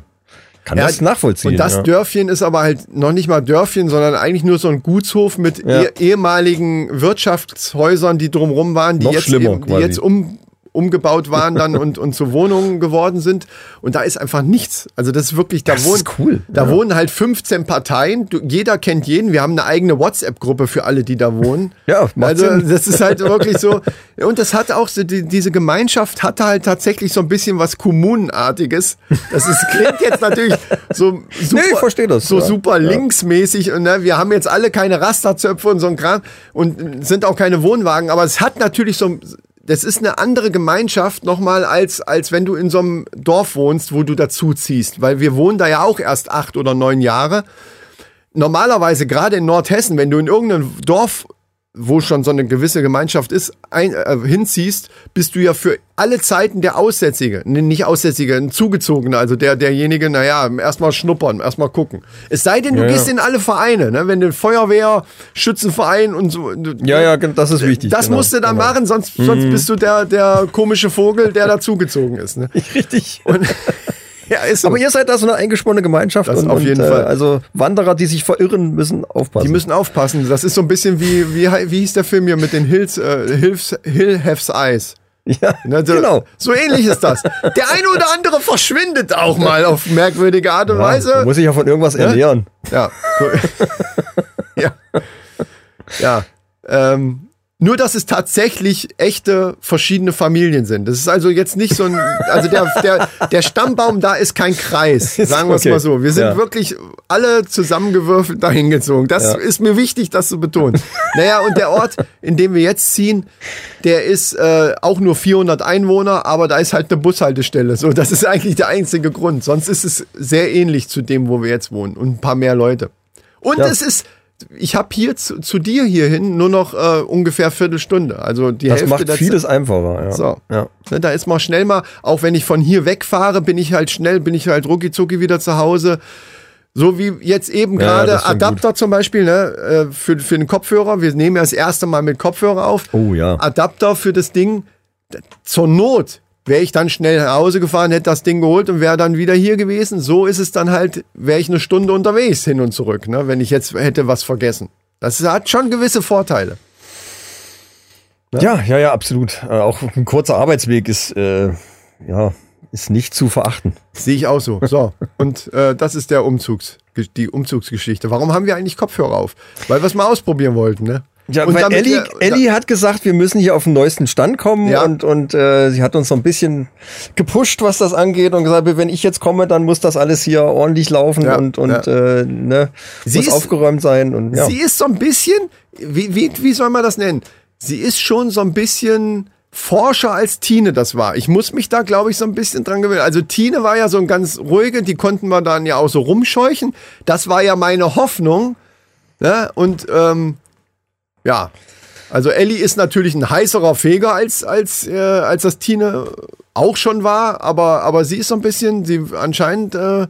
Kann Ja, das nachvollziehen. Und das ja. Dörfchen ist aber halt noch nicht mal Dörfchen, sondern eigentlich nur so ein Gutshof mit Ja. eh ehemaligen Wirtschaftshäusern, die drumrum waren, die Noch jetzt, eben, die jetzt um, umgebaut waren dann und, und zu Wohnungen geworden sind. Und da ist einfach nichts. Also das ist wirklich, da Das wohnen, ist cool. da Ja. wohnen halt 15 Parteien. Du, jeder kennt jeden. Wir haben eine eigene WhatsApp-Gruppe für alle, die da wohnen. Ja, also Sinn. das ist halt wirklich so. Und das hat auch so, die, diese Gemeinschaft hatte halt tatsächlich so ein bisschen was Kommunenartiges. Das ist, klingt jetzt natürlich so super, ich verstehe das, so ja. super Ja. linksmäßig. Und ne, wir haben jetzt alle keine Rasterzöpfe und so ein Kram und sind auch keine Wohnwagen. Aber es hat natürlich so, das ist eine andere Gemeinschaft nochmal, als, als wenn du in so einem Dorf wohnst, wo du dazu ziehst. Weil wir wohnen da ja auch erst acht oder neun Jahre normalerweise gerade in Nordhessen, wenn du in irgendeinem Dorf, wo schon so eine gewisse Gemeinschaft ist, ein, äh, hinziehst, bist du ja für alle Zeiten der Aussätzige, nicht Aussätzige, ein Zugezogener, also der, derjenige, naja, erstmal schnuppern, erstmal gucken. Es sei denn, du Ja, gehst ja. in alle Vereine, ne? wenn du Feuerwehr, Schützenverein und so. Ja, ja, das ist wichtig. Das genau, musst du dann genau. machen, sonst, sonst bist du der, der komische Vogel, der dazugezogen ist. Ne? Richtig. Und, ja, ist so. Aber ihr seid da so eine eingesponnene Gemeinschaft. Das und, auf jeden und, Fall. Also Wanderer, die sich verirren, müssen aufpassen. Die müssen aufpassen. Das ist so ein bisschen wie, wie, wie hieß der Film hier mit den Hills, äh, Hilfs, Hill Hef's Eyes. ja, Ne, so, genau. So ähnlich ist das. Der eine oder andere verschwindet auch mal auf merkwürdige Art und Ja, Weise. muss sich ja von irgendwas ernähren. Ja. So. ja. Ja. Ähm, nur, dass es tatsächlich echte verschiedene Familien sind. Das ist also jetzt nicht so ein, also der, der, der Stammbaum da ist kein Kreis, sagen wir es okay. mal so. Wir sind Ja. wirklich alle zusammengewürfelt dahingezogen. Das Ja. ist mir wichtig, das zu betonen. naja, und der Ort, in dem wir jetzt ziehen, der ist äh, auch nur 400 Einwohner, aber da ist halt eine Bushaltestelle. So, das ist eigentlich der einzige Grund. Sonst ist es sehr ähnlich zu dem, wo wir jetzt wohnen und ein paar mehr Leute. Und Ja. es ist, ich habe hier zu, zu dir hierhin nur noch äh, ungefähr Viertelstunde. Also die Das Hälfte macht vieles Zeit- einfacher. Ja. So. Ja. Ne, da ist man schnell mal, auch wenn ich von hier wegfahre, bin ich halt schnell, bin ich halt rucki wieder zu Hause. So wie jetzt eben Ja, gerade schon Adapter zum Beispiel, ne, äh, für, für den Kopfhörer. Wir nehmen ja das erste Mal mit Kopfhörer auf. Oh ja. Adapter für das Ding. Zur Not wäre ich dann schnell nach Hause gefahren, hätte das Ding geholt und wäre dann wieder hier gewesen. So ist es dann halt, wäre ich eine Stunde unterwegs hin und zurück, ne, wenn ich jetzt hätte was vergessen. Das hat schon gewisse Vorteile. Ja, ja, ja, absolut. Äh, auch ein kurzer Arbeitsweg ist, äh, ja, ist nicht zu verachten. Sehe ich auch so. So, und äh, das ist der Umzugs, die Umzugsgeschichte. Warum haben wir eigentlich Kopfhörer auf? Weil wir es mal ausprobieren wollten, ne? Ja, Und weil damit Ellie, Ellie hat gesagt, wir müssen hier auf den neuesten Stand kommen Ja. und, und äh, sie hat uns so ein bisschen gepusht, was das angeht und gesagt, wenn ich jetzt komme, dann muss das alles hier ordentlich laufen Ja, und, und ja. äh, ne, Sie muss ist- aufgeräumt sein und ja. Sie ist so ein bisschen, wie, wie, wie soll man das nennen? Sie ist schon so ein bisschen forscher als Tine das war. Ich muss mich da, glaube ich, so ein bisschen dran gewöhnen. Also Tine war ja so ein ganz ruhige, die konnten wir dann ja auch so rumscheuchen. Das war ja meine Hoffnung. Ne? Und ähm, ja, Also Ellie ist natürlich ein heißerer Feger als, als, äh, als das Tine auch schon war, aber, aber sie ist so ein bisschen, sie anscheinend äh,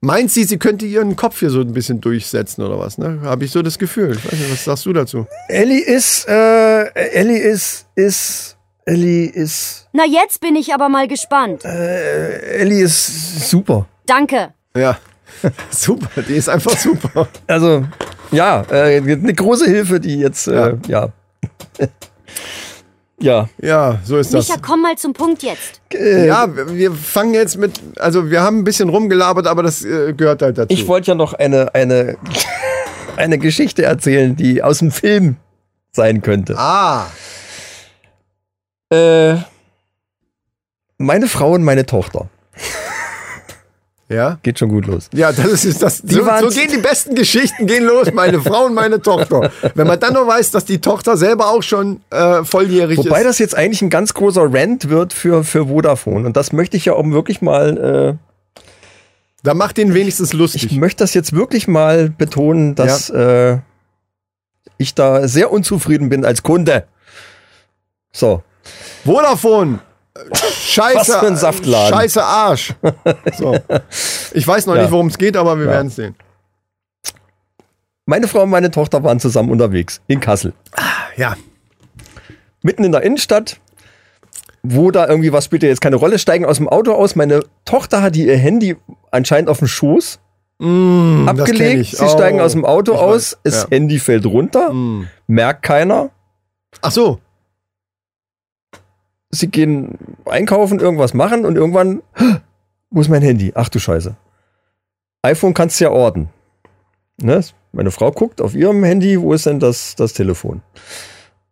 meint sie, sie könnte ihren Kopf hier so ein bisschen durchsetzen oder was, ne? Habe ich so das Gefühl. Ich weiß nicht, was sagst du dazu? Ellie ist, äh, Ellie ist, ist, Ellie ist, Na, jetzt bin ich aber mal gespannt. Ellie ist super. Danke. Ja. super, die ist einfach super. Also, ja, äh, eine große Hilfe, die jetzt, äh, ja. ja. Ja, so ist das. Micha, komm mal zum Punkt jetzt. Ja, wir fangen jetzt mit, also wir haben ein bisschen rumgelabert, aber das äh, gehört halt dazu. Ich wollte ja noch eine, eine, eine Geschichte erzählen, die aus dem Film sein könnte. ah, Äh, meine Frau und meine Tochter. Ja. Geht schon gut los. Ja, das ist das. Die So, so gehen die besten Geschichten gehen los, meine Frau und meine Tochter. Wenn man dann noch weiß, dass die Tochter selber auch schon äh, volljährig Wobei ist. das jetzt eigentlich ein ganz großer Rant wird für, für Vodafone. Und das möchte ich ja auch wirklich mal, Da macht den wenigstens äh, ich lustig. möchte das jetzt wirklich mal betonen, dass äh, ich da sehr unzufrieden bin als Kunde. So. Vodafone. Scheiße. Was für ein Saftladen. Scheiße Arsch. So. Ich weiß noch Ja. nicht, worum es geht, aber wir Ja. werden es sehen. Meine Frau und meine Tochter waren zusammen unterwegs in Kassel. Ja. Mitten in der Innenstadt, wo da irgendwie was spielt jetzt keine Rolle, steigen aus dem Auto aus. Meine Tochter hat ihr Handy anscheinend auf dem Schoß Mm, abgelegt. Sie steigen Oh, aus dem Auto ich aus, weiß. das Ja. Handy fällt runter, Mm. merkt keiner. Ach so. Sie gehen einkaufen, irgendwas machen und irgendwann, "Hä, wo ist mein Handy? Ach du Scheiße. iPhone kannst du ja orten. Ne? Meine Frau guckt auf ihrem Handy, wo ist denn das, das Telefon?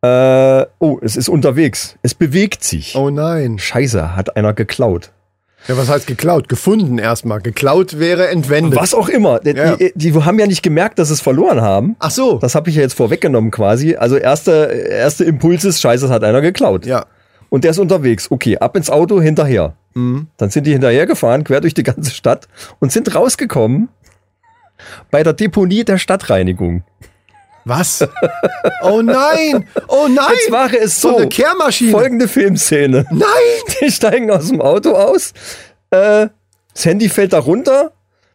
Äh, oh, es ist unterwegs. Es bewegt sich. Oh nein. Scheiße, hat einer geklaut. Ja, was heißt geklaut? Gefunden erstmal. Geklaut wäre entwendet. Was auch immer. Die, Ja. die, die haben ja nicht gemerkt, dass sie es verloren haben. Ach so. Das habe ich ja jetzt vorweggenommen quasi. Also erster erste Impuls ist, scheiße, es hat einer geklaut. ja. Und der ist unterwegs. Okay, ab ins Auto, hinterher. Mhm. Dann sind die hinterher gefahren, quer durch die ganze Stadt und sind rausgekommen bei der Deponie der Stadtreinigung. Was? Oh nein. Oh nein. Jetzt mache es so. So eine Kehrmaschine. Folgende Filmszene. Nein. Die steigen aus dem Auto aus. Äh, das Handy fällt da runter.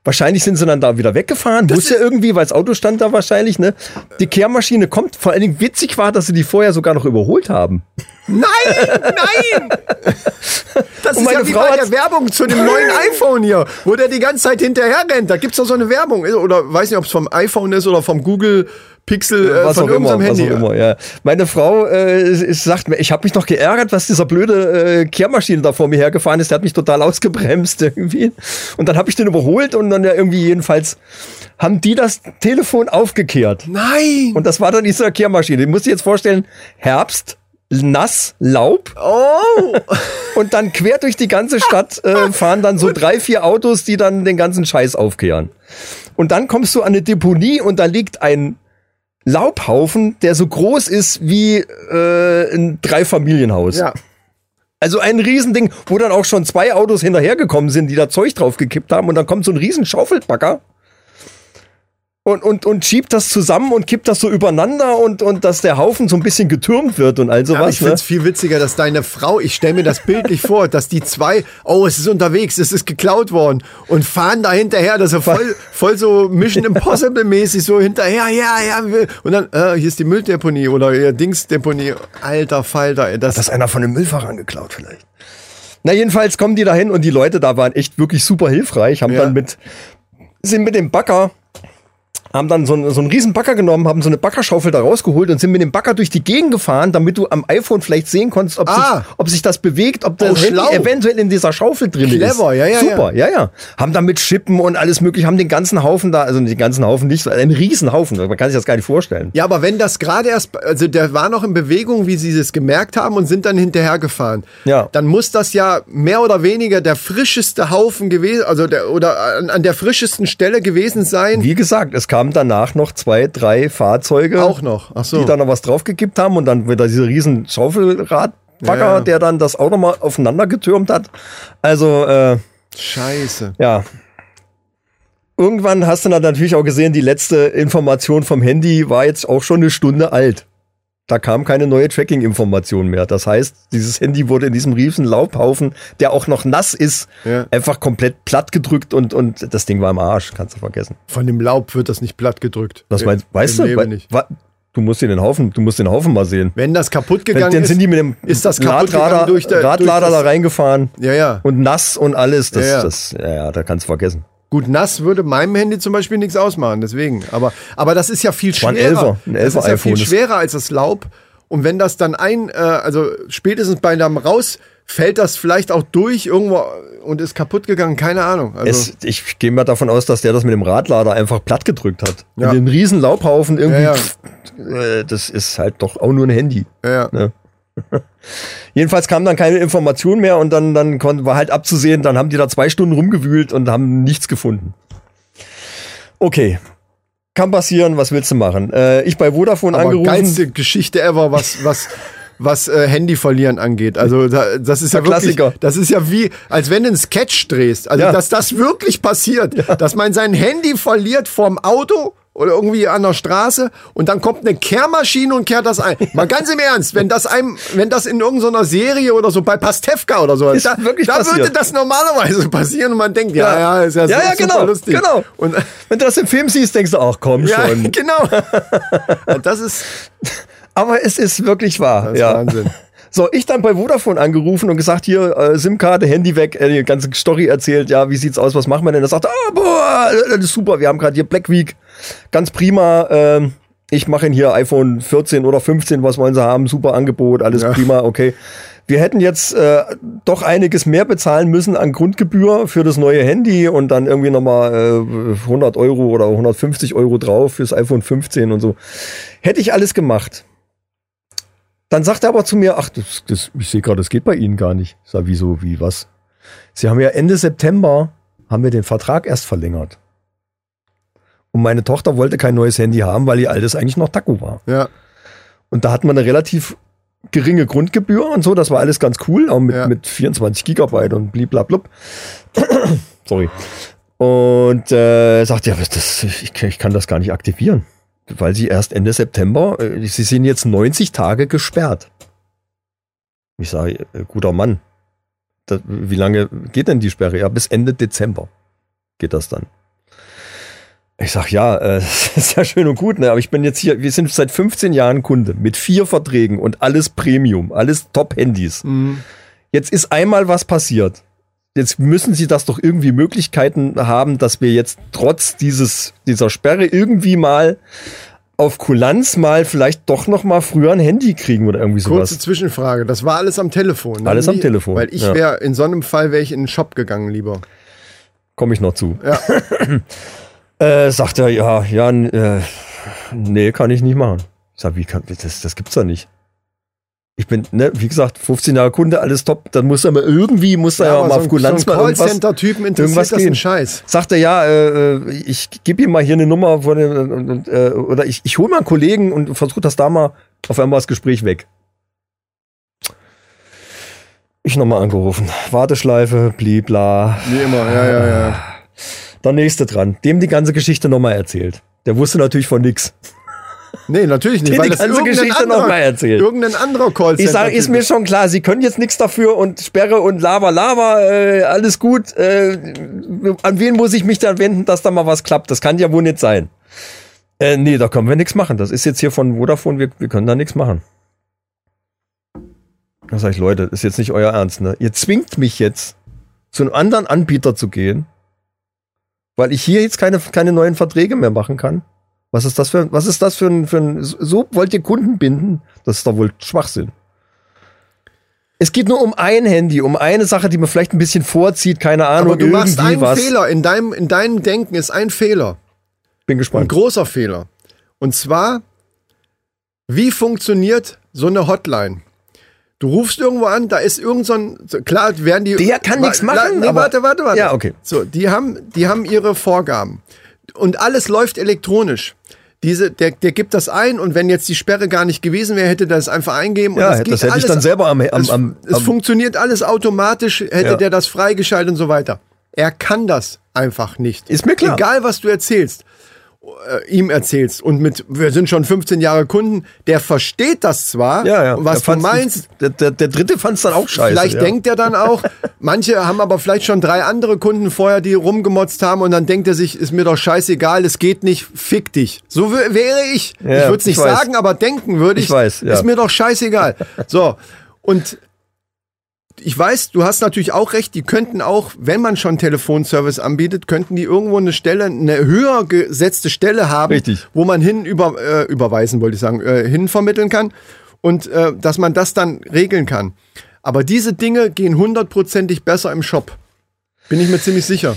Wahrscheinlich sind sie dann da wieder weggefahren. Muss ja irgendwie, weil das Auto stand da wahrscheinlich, ne? Die Kehrmaschine kommt. Vor allen Dingen witzig war, dass sie die vorher sogar noch überholt haben. Nein, nein! Das Und ist ja wie Frau bei der Werbung zu dem neuen iPhone hier, wo der die ganze Zeit hinterher rennt. Da gibt's doch so eine Werbung. Oder weiß nicht, ob es vom iPhone ist oder vom Google Pixel, äh, was von auch immer, irgendeinem was Handy. auch immer, ja. Meine Frau äh, es sagt mir, ich habe mich noch geärgert, was dieser blöde äh, Kehrmaschine da vor mir hergefahren ist. Der hat mich total ausgebremst irgendwie. Und dann habe ich den überholt und dann ja irgendwie jedenfalls haben die das Telefon aufgekehrt. Nein! Und das war dann diese Kehrmaschine. Du musst dir jetzt vorstellen, Herbst, nass, Laub oh! und dann quer durch die ganze Stadt äh, fahren dann so drei, vier Autos, die dann den ganzen Scheiß aufkehren. Und dann kommst du an eine Deponie und da liegt ein Laubhaufen, der so groß ist wie äh, ein Dreifamilienhaus. Ja. Also ein Riesending, wo dann auch schon zwei Autos hinterhergekommen sind, die da Zeug drauf gekippt haben und dann kommt so ein riesen Schaufelbagger und, und, und schiebt das zusammen und kippt das so übereinander und, und dass der Haufen so ein bisschen getürmt wird und all sowas. ich finde ne? es viel witziger, dass deine Frau, ich stelle mir das bildlich vor, dass die zwei, oh, es ist unterwegs, es ist geklaut worden und fahren da hinterher, dass er voll, voll so Mission Impossible mäßig so hinterher, ja, ja, will. und dann, äh, hier ist die Mülldeponie oder ihr Dingsdeponie. Alter Falter, ey, das, Das ist einer von den Müllfahrern geklaut vielleicht. Na, jedenfalls kommen die da hin und die Leute da waren echt wirklich super hilfreich, haben Ja. dann mit, sind mit dem Bagger, haben dann so, einen- so einen riesen Bagger genommen, haben so eine Baggerschaufel da rausgeholt und sind mit dem Bagger durch die Gegend gefahren, damit du am iPhone vielleicht sehen konntest, ob, Ah. sich, ob sich das bewegt, ob das Oh, Handy schlau. eventuell in dieser Schaufel drin ist. Clever, ja, ja, Super, ja. ja, Haben dann mit Schippen und alles mögliche, haben den ganzen Haufen da, also den ganzen Haufen nicht, einen riesen Haufen, man kann sich das gar nicht vorstellen. Ja, aber wenn das gerade erst, also der war noch in Bewegung, wie sie es gemerkt haben und sind dann hinterhergefahren. Ja. Dann muss das ja mehr oder weniger der frischeste Haufen gewesen, also der, oder an, an der frischesten Stelle gewesen sein. Wie gesagt, es kamen danach noch zwei, drei Fahrzeuge. Auch noch, ach so. Die da noch was draufgekippt haben und dann wieder dieser riesen Schaufelradbagger, Ja, ja. der dann das Auto mal aufeinander getürmt hat. Also, äh, Scheiße. ja. Irgendwann hast du dann natürlich auch gesehen, die letzte Information vom Handy war jetzt auch schon eine Stunde alt. Da kam keine neue Tracking-Information mehr. Das heißt, dieses Handy wurde in diesem riesen Laubhaufen, der auch noch nass ist, Ja. einfach komplett platt gedrückt und, und das Ding war im Arsch. Kannst du vergessen. Von dem Laub wird das nicht platt gedrückt. Was Im- meinst, weißt im du? Leben nicht. Du musst den Haufen, du musst den Haufen mal sehen. Wenn das kaputt gegangen dann ist, sind die mit dem ist das Radlader, durch der- Radlader durch das- da reingefahren ja, ja. und nass und alles. Das, Ja, ja. das, ja, ja, da kannst du vergessen. Gut, nass würde meinem Handy zum Beispiel nichts ausmachen, deswegen. Aber, aber das ist ja viel war ein schwerer. Elfer, ein das Elfer ist ja viel. Das- schwerer als das Laub. Und wenn das dann ein, äh, also spätestens bei einem raus, fällt das vielleicht auch durch irgendwo und ist kaputt gegangen, keine Ahnung. Also, Es, ich gehe mal davon aus, dass der das mit dem Radlader einfach platt gedrückt hat. Ja. In den riesen Laubhaufen irgendwie. Ja, ja. pff, äh, das ist halt doch auch nur ein Handy. ja, ja. Jedenfalls kam dann keine Information mehr und dann, dann war halt abzusehen, dann haben die da zwei Stunden rumgewühlt und haben nichts gefunden. Okay. Kann passieren, was willst du machen? Äh, ich bei Vodafone Aber angerufen. geilste Geschichte ever, was, was, was äh, Handy verlieren angeht. Also da, das ist ja wirklich, Klassiker. das ist ja wie, als wenn du einen Sketch drehst. Also Ja. dass das wirklich passiert, dass man sein Handy verliert vorm Auto oder irgendwie an der Straße und dann kommt eine Kehrmaschine und kehrt das ein. Mal ganz im Ernst, wenn das einem, wenn das in irgendeiner Serie oder so bei Pastewka oder so, Ist da, wirklich da passiert. würde das normalerweise passieren und man denkt, ja, Ja. ja, ist ja, Ja, ja, super genau, lustig. genau. Und Wenn du das im Film siehst, denkst du, ach komm ja, schon. genau. Das ist, Aber es ist wirklich wahr. das ist ja. Wahnsinn. So, ich dann bei Vodafone angerufen und gesagt, hier, äh, SIM-Karte, Handy weg, äh, die ganze Story erzählt, ja, wie sieht's aus, was machen wir denn? Er sagt, ah, boah, das ist super, wir haben gerade hier Black Week, ganz prima, ähm, ich mache ihn hier iPhone 14 oder 15, was wollen sie haben, super Angebot, alles Ja. prima, okay. Wir hätten jetzt äh, doch einiges mehr bezahlen müssen an Grundgebühr für das neue Handy und dann irgendwie nochmal äh, 100 Euro oder 150 Euro drauf fürs iPhone 15 und so. Hätte ich alles gemacht. Dann sagt er aber zu mir, ach, das, das, ich sehe gerade, das geht bei Ihnen gar nicht. Ich sag, wieso, wie, was? Sie haben ja Ende September, haben wir den Vertrag erst verlängert. Und meine Tochter wollte kein neues Handy haben, weil ihr altes eigentlich noch Taco war. Ja. Und da hat man eine relativ geringe Grundgebühr und so, das war alles ganz cool, auch mit, Ja. mit 24 Gigabyte und bliblablub. Sorry. Und äh, sagt, ja, das, ich, ich kann das gar nicht aktivieren, weil sie erst Ende September, äh, sie sind jetzt 90 Tage gesperrt. Ich sage, äh, guter Mann, das, wie lange geht denn die Sperre? Ja, bis Ende Dezember geht das dann. Ich sag, ja, äh, ist ja schön und gut, ne? aber ich bin jetzt hier, wir sind seit 15 Jahren Kunde mit vier Verträgen und alles Premium, alles Top-Handys. Mhm. Jetzt ist einmal was passiert. Jetzt müssen sie das doch irgendwie Möglichkeiten haben, dass wir jetzt trotz dieses, dieser Sperre irgendwie mal auf Kulanz mal vielleicht doch noch mal früher ein Handy kriegen oder irgendwie sowas. Kurze Zwischenfrage. Das war alles am Telefon. ne? Alles am Telefon, Weil ich ja. wäre, in so einem Fall wäre ich in den Shop gegangen lieber. Komme ich noch zu. Ja. Äh, sagt er, ja, ja, äh, nee, kann ich nicht machen. Ich sag, wie kann, das, das gibt's doch nicht. Ich bin, ne, wie gesagt, 15 Jahre Kunde, alles top, dann muss er mal irgendwie, muss er ja, aber mal so auf Kulanz so ein mal irgendwas. Callcenter-Typen interessiert irgendwas das gehen. Scheiß. Sagt er, ja, äh, äh, ich gebe ihm mal hier eine Nummer von äh, oder ich, ich hole mal einen Kollegen und versuche das da mal, auf einmal das Gespräch weg. Ich nochmal angerufen. Warteschleife, blibla. Wie immer, ja, ja, ja. Der nächste dran. Dem die ganze Geschichte nochmal erzählt. Der wusste natürlich von nix. Nee, natürlich nicht. Die weil die ganze Geschichte anderer- noch mal erzählt. Irgendein anderer Callcenter. Ich sage, ist mir schon klar, Sie können jetzt nichts dafür und Sperre und Lava, Lava, äh, alles gut. Äh, an wen muss ich mich da wenden, dass da mal was klappt? Das kann ja wohl nicht sein. Äh, nee, da können wir nichts machen. Das ist jetzt hier von Vodafone, wir, wir können da nichts machen. Da sage ich, Leute, ist jetzt nicht euer Ernst, ne? Ihr zwingt mich jetzt, zu einem anderen Anbieter zu gehen, weil ich hier jetzt keine, keine neuen Verträge mehr machen kann. Was ist das für, was ist das für ein, für ein, so wollt ihr Kunden binden? Das ist doch wohl Schwachsinn. Es geht nur um ein Handy, um eine Sache, die man vielleicht ein bisschen vorzieht, keine Ahnung, Aber du machst einen was. Fehler. In deinem, in deinem Denken ist ein Fehler. Bin Ein gespannt. großer Fehler. Und zwar, wie funktioniert so eine Hotline? Du rufst irgendwo an, da ist irgend so ein, so- klar werden die... Der kann nichts machen, Nee, warte, warte, warte. Ja, okay. So, die haben, die haben ihre Vorgaben. Und alles läuft elektronisch. Diese, der, der gibt das ein und wenn jetzt die Sperre gar nicht gewesen wäre, hätte das einfach eingeben. Und Ja, das, das hätte ich alles, dann selber am, am, es, am, es am funktioniert alles automatisch, hätte Ja. der das freigeschaltet und so weiter. Er kann das einfach nicht. Ist mir klar. Egal, was du erzählst. Äh, ihm erzählst und mit, wir sind schon 15 Jahre Kunden, der versteht das zwar, Ja, ja. was Der du meinst, Der, der, der dritte fand es dann auch scheiße. Vielleicht ja. denkt er dann auch, manche haben aber vielleicht schon drei andere Kunden vorher, die rumgemotzt haben und dann denkt er sich, ist mir doch scheißegal, es geht nicht, fick dich. So wär- wäre ich. Ich würde es nicht ich weiß. sagen, aber denken würde ich, Ich weiß, ist mir doch scheißegal. So, und ich weiß, du hast natürlich auch recht, die könnten auch, wenn man schon Telefonservice anbietet, könnten die irgendwo eine Stelle, eine höher gesetzte Stelle haben, Richtig. wo man hin über, äh, überweisen, wollte ich sagen, äh, hin vermitteln kann und äh, dass man das dann regeln kann. Aber diese Dinge gehen hundertprozentig besser im Shop. Bin ich mir ziemlich sicher.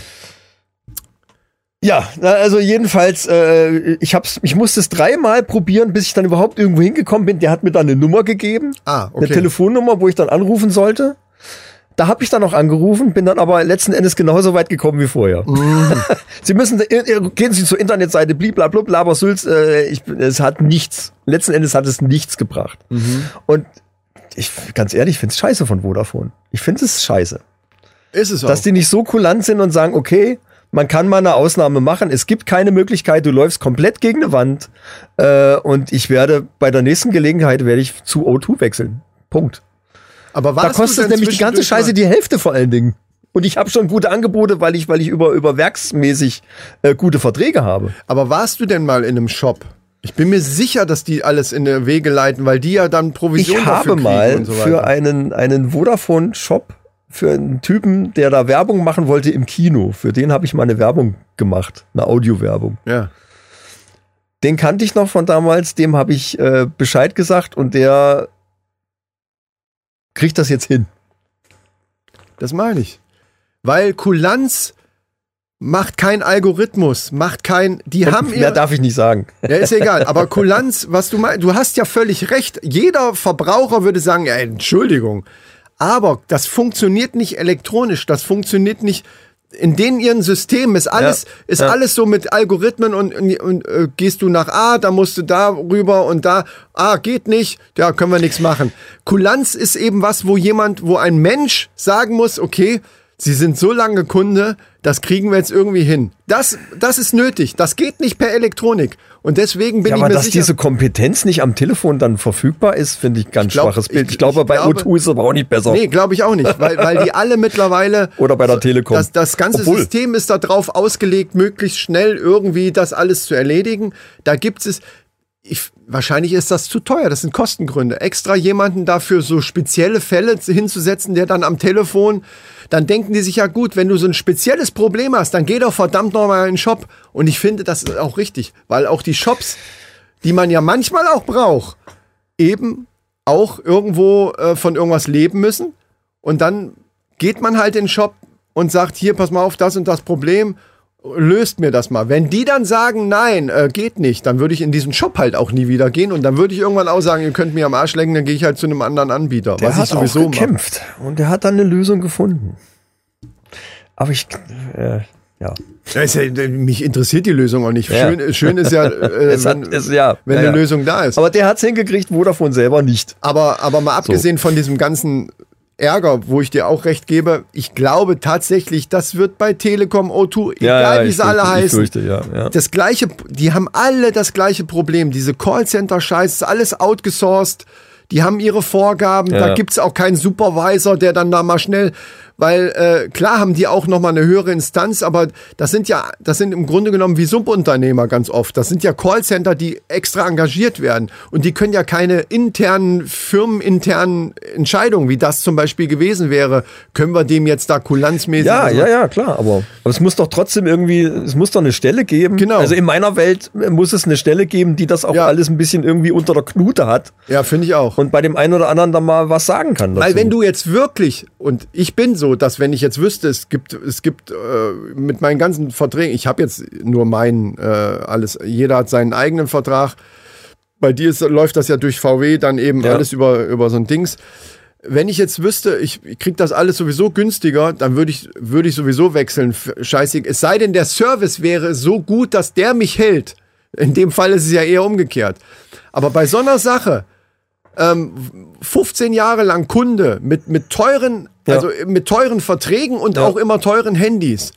Ja, also jedenfalls, äh, ich hab's, ich musste es dreimal probieren, bis ich dann überhaupt irgendwo hingekommen bin. Der hat mir dann eine Nummer gegeben, Ah, eine okay. Telefonnummer, wo ich dann anrufen sollte. Da habe ich dann auch angerufen, bin dann aber letzten Endes genauso weit gekommen wie vorher. Mhm. Sie müssen, äh, äh, gehen Sie zur Internetseite, bliblablub, labersülz, äh, ich, es hat nichts, letzten Endes hat es nichts gebracht. Mhm. Und ich, ganz ehrlich, ich find's scheiße von Vodafone. Ich finde es scheiße. Ist es auch. Dass die nicht so kulant sind und sagen, okay, man kann mal eine Ausnahme machen. Es gibt keine Möglichkeit, du läufst komplett gegen eine Wand. Äh, und ich werde bei der nächsten Gelegenheit werde ich zu O2 wechseln. Punkt. Aber Da kostet nämlich die ganze Scheiße die Hälfte vor allen Dingen. Und ich habe schon gute Angebote, weil ich, weil ich über, über werksmäßig äh, gute Verträge habe. Aber warst du denn mal in einem Shop? Ich bin mir sicher, dass die alles in der Wege leiten, weil die ja dann Provision Ich dafür habe mal und so für einen, einen Vodafone-Shop, für einen Typen, der da Werbung machen wollte im Kino, für den habe ich mal eine Werbung gemacht, eine Audiowerbung. Ja. Den kannte ich noch von damals, dem habe ich äh, Bescheid gesagt und der kriegt das jetzt hin. Das meine ich. Weil Kulanz macht kein Algorithmus, macht kein. Die haben Mehr ihr. darf ich nicht sagen. Ja, ist egal. Aber Kulanz, was du meinst, du hast ja völlig recht. Jeder Verbraucher würde sagen, ja, Entschuldigung. Aber das funktioniert nicht elektronisch, das funktioniert nicht. In denen ihren Systemen ist alles, Ja, ist ja. alles so mit Algorithmen und, und, und äh, gehst du nach A, da musst du da rüber und da, ah, geht nicht, ja, können wir nichts machen. Kulanz ist eben was, wo jemand, wo ein Mensch sagen muss, okay, Sie sind so lange Kunde, das kriegen wir jetzt irgendwie hin. Das, das ist nötig. Das geht nicht per Elektronik. Und deswegen bin Ja, ich aber mir dass sicher. diese Kompetenz nicht am Telefon dann verfügbar ist, finde ich ganz glaub- schwaches Bild. ich- Ich, glaube, ich bei glaube- O2 ist es aber auch nicht besser. Nee, glaube ich auch nicht, weil, weil die alle mittlerweile. Oder bei der Telekom. Das, das ganze Obwohl- System ist darauf ausgelegt, möglichst schnell irgendwie das alles zu erledigen. Da gibt es. Ich, wahrscheinlich ist das zu teuer. Das sind Kostengründe. Extra jemanden dafür so spezielle Fälle hinzusetzen, der dann am Telefon, dann denken die sich ja gut, wenn du so ein spezielles Problem hast, dann geh doch verdammt nochmal in den Shop. Und ich finde, das ist auch richtig, weil auch die Shops, die man ja manchmal auch braucht, eben auch irgendwo äh, von irgendwas leben müssen. Und dann geht man halt in den Shop und sagt, hier, pass mal auf, das und das Problem, löst mir das mal. Wenn die dann sagen, nein, äh, geht nicht, dann würde ich in diesen Shop halt auch nie wieder gehen und dann würde ich irgendwann auch sagen, ihr könnt mir am Arsch lecken, dann gehe ich halt zu einem anderen Anbieter, Der was hat ich sowieso auch mache. gekämpft und der hat dann eine Lösung gefunden. Aber ich, äh, ja. Ja, mich interessiert die Lösung auch nicht. Ja. Schön, schön ist ja, äh, Es hat, wenn, es, ja, wenn eine. Lösung da ist. Aber der hat's hingekriegt, Vodafone selber nicht. Aber, aber mal abgesehen von diesem ganzen Ärger, wo ich dir auch recht gebe, ich glaube tatsächlich, das wird bei Telekom O2, egal wie ich sie alle heißen, fürchte, ja, ja. das gleiche, die haben alle das gleiche Problem. Diese Callcenter-Scheiß, ist alles outgesourced. Die haben ihre Vorgaben, da Ja. gibt's auch keinen Supervisor, der dann da mal schnell, weil äh, klar haben die auch noch mal eine höhere Instanz, aber das sind ja, das sind im Grunde genommen wie Subunternehmer ganz oft. Das sind ja Callcenter, die extra engagiert werden und die können ja keine internen, firmeninternen Entscheidungen, wie das zum Beispiel gewesen wäre, können wir dem jetzt da kulanzmäßig. Ja, also- ja, ja, klar. Aber, aber es muss doch trotzdem irgendwie, es muss doch eine Stelle geben. Genau. Also in meiner Welt muss es eine Stelle geben, die das auch Ja. alles ein bisschen irgendwie unter der Knute hat ja finde ich auch. und bei dem einen oder anderen dann mal was sagen kann. Dazu. Weil wenn du jetzt wirklich, und ich bin so, dass wenn ich jetzt wüsste, es gibt, es gibt äh, mit meinen ganzen Verträgen, ich habe jetzt nur meinen, äh, alles, jeder hat seinen eigenen Vertrag. Bei dir ist, läuft das ja durch VW dann eben Ja. alles über, über so ein Dings. Wenn ich jetzt wüsste, ich krieg das alles sowieso günstiger, dann würde ich, würde ich sowieso wechseln. Scheiße. Es sei denn, der Service wäre so gut, dass der mich hält. In dem Fall ist es ja eher umgekehrt. Aber bei so einer Sache, 15 Jahre lang Kunde mit, mit teuren, Ja. also mit teuren Verträgen und Ja. auch immer teuren Handys.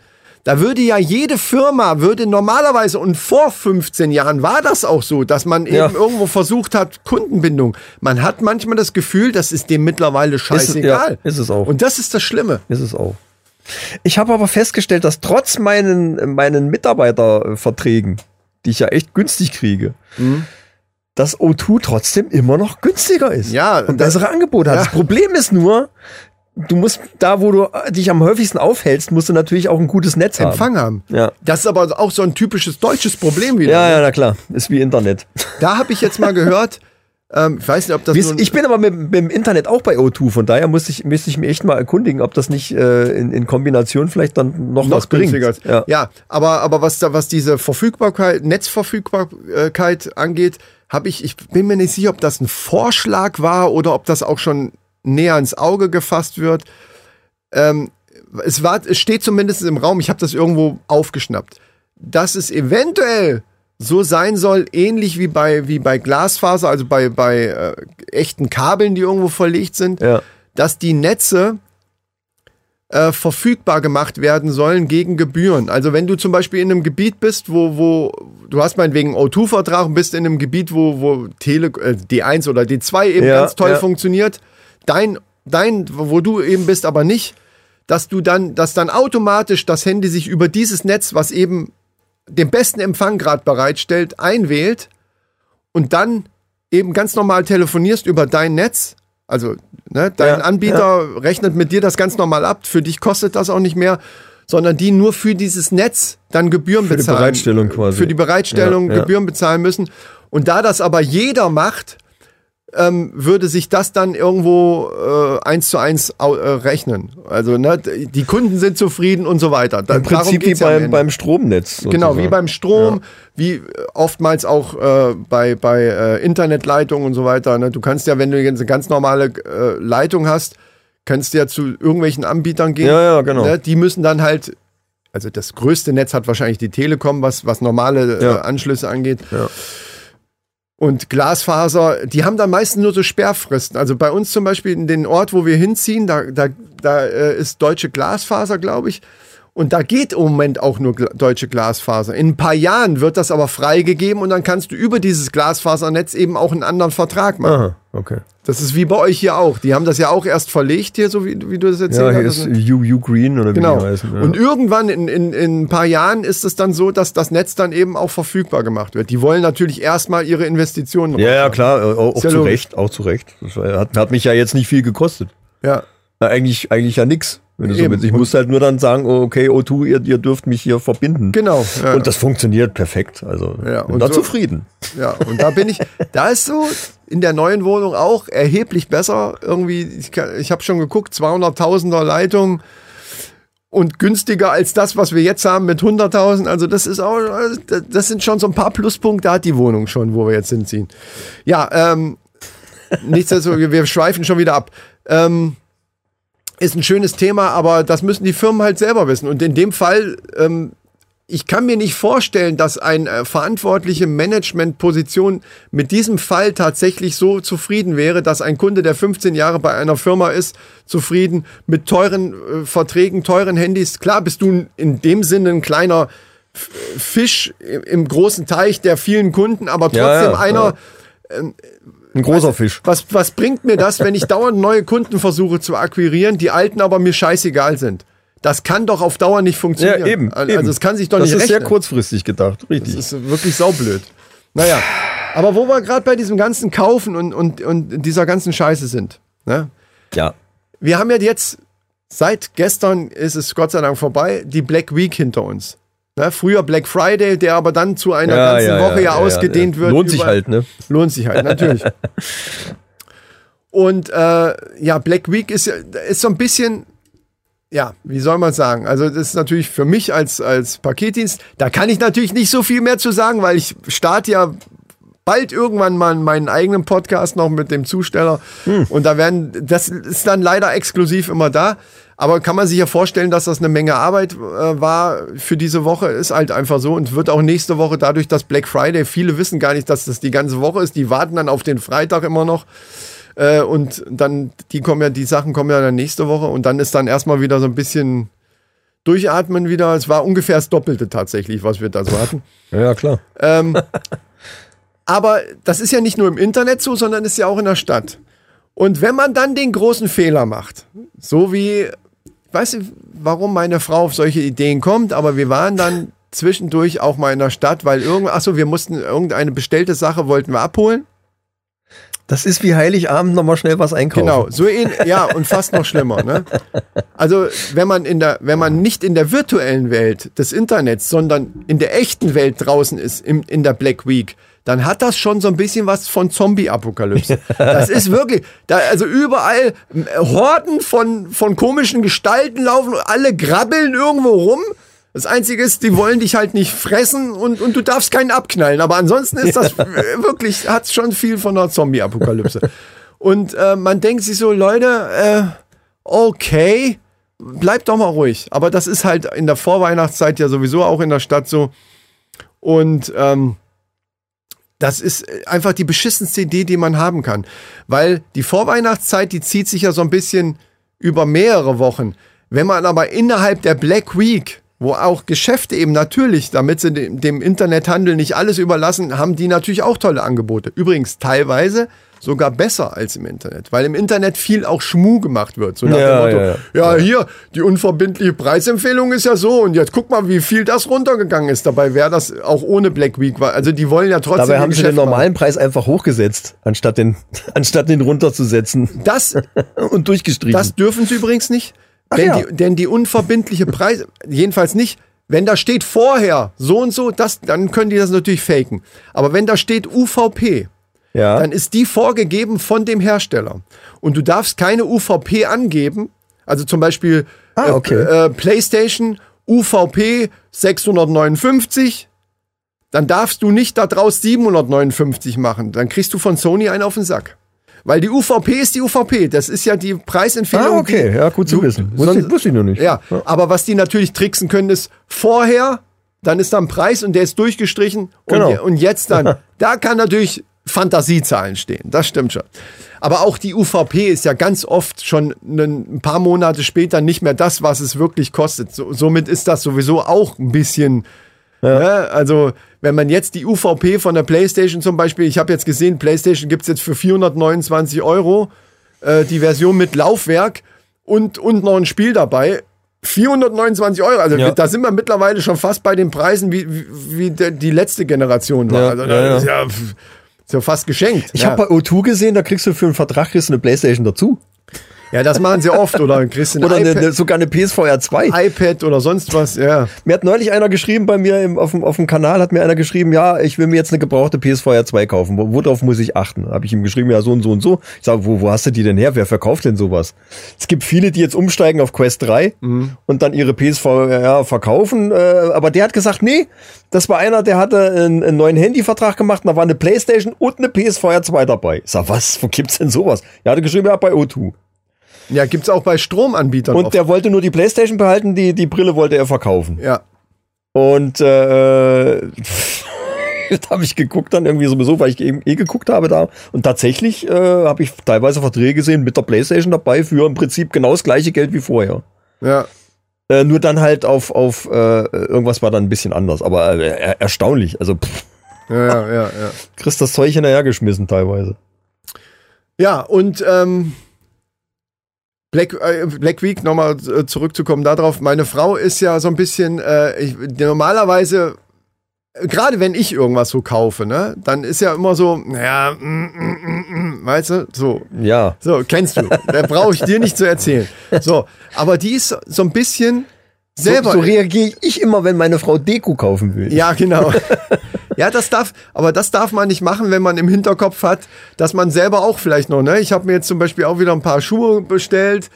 Da würde ja jede Firma, würde normalerweise, und vor 15 Jahren war das auch so, dass man eben Ja. irgendwo versucht hat, Kundenbindung. Man hat manchmal das Gefühl, das ist dem mittlerweile scheißegal. ja, ist es auch. Und das ist das Schlimme. Ist es auch. Ich habe aber festgestellt, dass trotz meinen, meinen Mitarbeiterverträgen, die ich ja echt günstig kriege, Mhm. dass O2 trotzdem immer noch günstiger ist. Ja, und bessere Angebote hat. ja. Das Problem ist nur, du musst da, wo du dich am häufigsten aufhältst, musst du natürlich auch ein gutes Netz haben. Empfang haben. Ja. Das ist aber auch so ein typisches deutsches Problem wieder. Ja, ja, na klar. Ist wie Internet. Da habe ich jetzt mal gehört, ähm, ich weiß nicht, ob das nun- ich bin aber mit, mit dem Internet auch bei O2, von daher müsste ich, müsste ich mir echt mal erkundigen, ob das nicht äh, in, in Kombination vielleicht dann noch, was noch bringt. günstiger. ist. Ja. ja, aber, aber was da, was diese Verfügbarkeit, Netzverfügbarkeit angeht, habe ich, ich bin mir nicht sicher, ob das ein Vorschlag war oder ob das auch schon näher ins Auge gefasst wird. Ähm, es war, es steht zumindest im Raum, ich habe das irgendwo aufgeschnappt, dass es eventuell so sein soll, ähnlich wie bei, wie bei Glasfaser, also bei, bei äh, echten Kabeln, die irgendwo verlegt sind, Ja. dass die Netze äh, verfügbar gemacht werden sollen gegen Gebühren. Also wenn du zum Beispiel in einem Gebiet bist, wo, wo du hast meinetwegen einen O2-Vertrag und bist in einem Gebiet, wo, wo Tele, äh, D1 oder D2 eben Ja, ganz toll ja. funktioniert, dein, dein, wo du eben bist, aber nicht, dass du dann, dass dann automatisch das Handy sich über dieses Netz, was eben den besten Empfang gerade bereitstellt, einwählt und dann eben ganz normal telefonierst über dein Netz. Also ne, dein Ja, Anbieter rechnet mit dir das ganz normal ab. Für dich kostet das auch nicht mehr, sondern die nur für dieses Netz dann Gebühren Für die bezahlen. Bereitstellung quasi. Für die Bereitstellung Ja, ja. Gebühren bezahlen müssen. Und da das aber jeder macht, ähm, würde sich das dann irgendwo äh, eins zu eins äh, rechnen. Also ne, die Kunden sind zufrieden und so weiter. Da, Im Prinzip wie geht's ja beim, beim Stromnetz. Genau, wie sozusagen. beim Strom, wie äh, oftmals auch äh, bei, bei äh, Internetleitungen und so weiter. Ne? Du kannst ja, wenn du jetzt eine ganz normale äh, Leitung hast, kannst du ja zu irgendwelchen Anbietern gehen. Ja, ja, genau. Ne? Die müssen dann halt, also das größte Netz hat wahrscheinlich die Telekom, was, was normale äh, Ja. Anschlüsse angeht. Ja. Und Glasfaser, die haben dann meistens nur so Sperrfristen. Also bei uns zum Beispiel in den Ort, wo wir hinziehen, da, da, da äh, ist deutsche Glasfaser, glaube ich. Und da geht im Moment auch nur deutsche Glasfaser. In ein paar Jahren wird das aber freigegeben und dann kannst du über dieses Glasfasernetz eben auch einen anderen Vertrag machen. Aha, okay. Das ist wie bei euch hier auch. Die haben das ja auch erst verlegt hier, so wie, wie du das Ja, erzählt hier hast. ist U, U Green oder wie Genau. die heißen. Ja. Und irgendwann in, in, in ein paar Jahren ist es dann so, dass das Netz dann eben auch verfügbar gemacht wird. Die wollen natürlich erstmal ihre Investitionen ja, ja, klar, auch, auch ja zu logisch. Recht, auch zu Recht. Das hat, hat mich ja jetzt nicht viel gekostet. Ja. Na, eigentlich, eigentlich ja nix. Wenn du so willst. Ich Und- musste halt nur dann sagen, oh, okay, O2, ihr, ihr dürft mich hier verbinden. Genau. Ja. Und das funktioniert perfekt. Also Ja, bin und da so- zufrieden. Ja, und da bin ich, da ist so in der neuen Wohnung auch erheblich besser. Irgendwie, ich, ich habe schon geguckt, 200.000er Leitung und günstiger als das, was wir jetzt haben mit 100.000. Also das ist auch, das sind schon so ein paar Pluspunkte hat die Wohnung schon, wo wir jetzt hinziehen. Ja, ähm, nichtsdestotrotz, wir- wir schweifen schon wieder ab. Ähm, ist ein schönes Thema, aber das müssen die Firmen halt selber wissen. Und in dem Fall, ähm, ich kann mir nicht vorstellen, dass eine äh, verantwortliche Managementposition mit diesem Fall tatsächlich so zufrieden wäre, dass ein Kunde, der 15 Jahre bei einer Firma ist, zufrieden mit teuren äh, Verträgen, teuren Handys. Klar bist du in dem Sinne ein kleiner Fisch im, großen Teich der vielen Kunden, aber trotzdem Ja, ja, einer, Ein großer Fisch. was, was bringt mir das, wenn ich dauernd neue Kunden versuche zu akquirieren, die alten aber mir scheißegal sind? Das kann doch auf Dauer nicht Ja, funktionieren. eben. Also eben. es kann sich doch das nicht ist sehr kurzfristig gedacht, richtig. Das ist wirklich saublöd. Naja, aber wo wir gerade bei diesem ganzen Kaufen und, und, und dieser ganzen Scheiße sind. Ne? ja. Wir haben ja jetzt, seit gestern ist es Gott sei Dank vorbei, die Black Week hinter uns. Ne? Früher Black Friday, der aber dann zu einer Ja, ganzen ja, Woche ja, ja, ausgedehnt wird. Lohnt sich überall. halt, ne? Lohnt sich halt, natürlich. Und äh, ja, Black Week ist, ist so ein bisschen, ja, wie soll man sagen? Also das ist natürlich für mich als, als Paketdienst, da kann ich natürlich nicht so viel mehr zu sagen, weil ich starte ja bald irgendwann mal meinen eigenen Podcast noch mit dem Zusteller. Und da werden, das ist dann leider exklusiv immer da. Aber kann man sich ja vorstellen, dass das eine Menge Arbeit äh, war für diese Woche. Ist halt einfach so und wird auch nächste Woche dadurch, dass Black Friday, viele wissen gar nicht, dass das die ganze Woche ist. Die warten dann auf den Freitag immer noch. Äh, und dann, die kommen ja, die Sachen kommen ja dann nächste Woche und dann ist dann erstmal wieder so ein bisschen durchatmen wieder. Es war ungefähr das Doppelte tatsächlich, was wir da so hatten. Ja, klar. Ähm, aber das ist ja nicht nur im Internet so, sondern ist ja auch in der Stadt. Und wenn man dann den großen Fehler macht, so wie, weiß nicht, warum meine Frau auf solche Ideen kommt, aber wir waren dann zwischendurch auch mal in der Stadt, weil irgend, achso, wir mussten irgendeine bestellte Sache wollten wir abholen. Das ist wie Heiligabend nochmal schnell was einkaufen. Genau, so in, ja und fast noch schlimmer. Ne? Also wenn man in der, wenn man nicht in der virtuellen Welt des Internets, sondern in der echten Welt draußen ist, im, in der Black Week, dann hat das schon so ein bisschen was von Zombie-Apokalypse. Das ist wirklich, da, also überall Horden von, von komischen Gestalten laufen, alle grabbeln irgendwo rum. Das Einzige ist, die wollen dich halt nicht fressen und, und du darfst keinen abknallen. Aber ansonsten ist das wirklich, hat schon viel von einer Zombie-Apokalypse. Und äh, man denkt sich so, Leute, äh, okay, bleibt doch mal ruhig. Aber das ist halt in der Vorweihnachtszeit ja sowieso auch in der Stadt so. Und ähm, das ist einfach die beschissenste Idee, die man haben kann. Weil die Vorweihnachtszeit, die zieht sich ja so ein bisschen über mehrere Wochen. Wenn man aber innerhalb der Black Week, wo auch Geschäfte eben natürlich, damit sie dem, dem Internethandel nicht alles überlassen, haben die natürlich auch tolle Angebote. Übrigens teilweise sogar besser als im Internet, weil im Internet viel auch Schmu gemacht wird. So nach Ja, dem Motto, ja, ja, hier, die unverbindliche Preisempfehlung ist ja so und jetzt guck mal, wie viel das runtergegangen ist. Dabei wäre das auch ohne Black Week. Also die wollen ja trotzdem. Dabei haben sie Geschäft den normalen Preis einfach hochgesetzt, anstatt den, anstatt den runterzusetzen machen. Das, und durchgestrichen. das dürfen sie übrigens nicht. Denn, ja. die, denn die unverbindliche Preis, jedenfalls nicht, wenn da steht vorher so und so, das, dann können die das natürlich faken. Aber wenn da steht UVP, ja. dann ist die vorgegeben von dem Hersteller. Und du darfst keine UVP angeben. Also zum Beispiel Ah, okay. äh, äh, PlayStation UVP 659. Dann darfst du nicht da draus 759 machen. Dann kriegst du von Sony einen auf den Sack. Weil die UVP ist die UVP. Das ist ja die Preisempfehlung. ah, okay, die, ja, gut zu wissen. Wusste, ich- wusste ich noch nicht. ja, aber was die natürlich tricksen können, ist vorher, dann ist da ein Preis und der ist durchgestrichen Genau. und, und jetzt dann. da kann natürlich Fantasiezahlen stehen. Das stimmt schon. Aber auch die UVP ist ja ganz oft schon ein paar Monate später nicht mehr das, was es wirklich kostet. So, somit ist das sowieso auch ein bisschen. Ne? Also, wenn man jetzt die UVP von der PlayStation zum Beispiel, ich habe jetzt gesehen, PlayStation gibt's jetzt für 429 Euro äh, die Version mit Laufwerk und, und noch ein Spiel dabei. 429 Euro, also Ja. da sind wir mittlerweile schon fast bei den Preisen, wie, wie, wie die letzte Generation war. Ja, also ja, ja. Ja fast geschenkt. Ich ja. habe bei O2 gesehen, da kriegst du für einen Vertrag kriegst eine Playstation dazu. Ja, das machen sie oft. Oder ein Oder eine, eine, sogar eine PSVR 2. iPad oder sonst was. Ja. Mir hat neulich einer geschrieben bei mir im, auf, dem, auf dem Kanal, hat mir einer geschrieben, ja, ich will mir jetzt eine gebrauchte PSVR 2 kaufen. Wo, worauf muss ich achten? Habe ich ihm geschrieben, ja, so und so und so. Ich sage, wo, wo hast du die denn her? Wer verkauft denn sowas? Es gibt viele, die jetzt umsteigen auf Quest 3 und dann ihre PSVR verkaufen. Äh, aber der hat gesagt, nee, das war einer, der hatte einen, einen neuen Handyvertrag gemacht, und da war eine Playstation und eine PSVR 2 dabei. Ich sag, was, wo gibt's denn sowas? Er hatte geschrieben, ja, bei O2. Ja, gibt's auch bei Stromanbietern. Und oft. der wollte nur die Playstation behalten, die, die Brille wollte er verkaufen. ja. Und äh, da habe ich geguckt dann irgendwie sowieso, weil ich eben eh geguckt habe da. Und tatsächlich äh, habe ich teilweise Verträge gesehen mit der Playstation dabei für im Prinzip genau das gleiche Geld wie vorher. ja. Äh, nur dann halt auf, auf äh, irgendwas war dann ein bisschen anders. Aber äh, er, erstaunlich. Also pff, Ja, ja, ja, ja. kriegst das Zeug hinterhergeschmissen teilweise. Ja, und ähm, Black, äh, Black Week, nochmal äh, zurückzukommen darauf. Meine Frau ist ja so ein bisschen, äh, ich, normalerweise, äh, gerade wenn ich irgendwas so kaufe, ne, dann ist ja immer so, naja, mm, mm, mm, mm, weißt du, so. Ja. So, kennst du. Da brauche ich dir nicht zu erzählen. So, aber die ist so ein bisschen selber. So, so reagiere ich immer, wenn meine Frau Deko kaufen will. Ja, genau. Ja, das darf, aber das darf man nicht machen, wenn man im Hinterkopf hat, dass man selber auch vielleicht noch, ne? Ich habe mir jetzt zum Beispiel auch wieder ein paar Schuhe bestellt.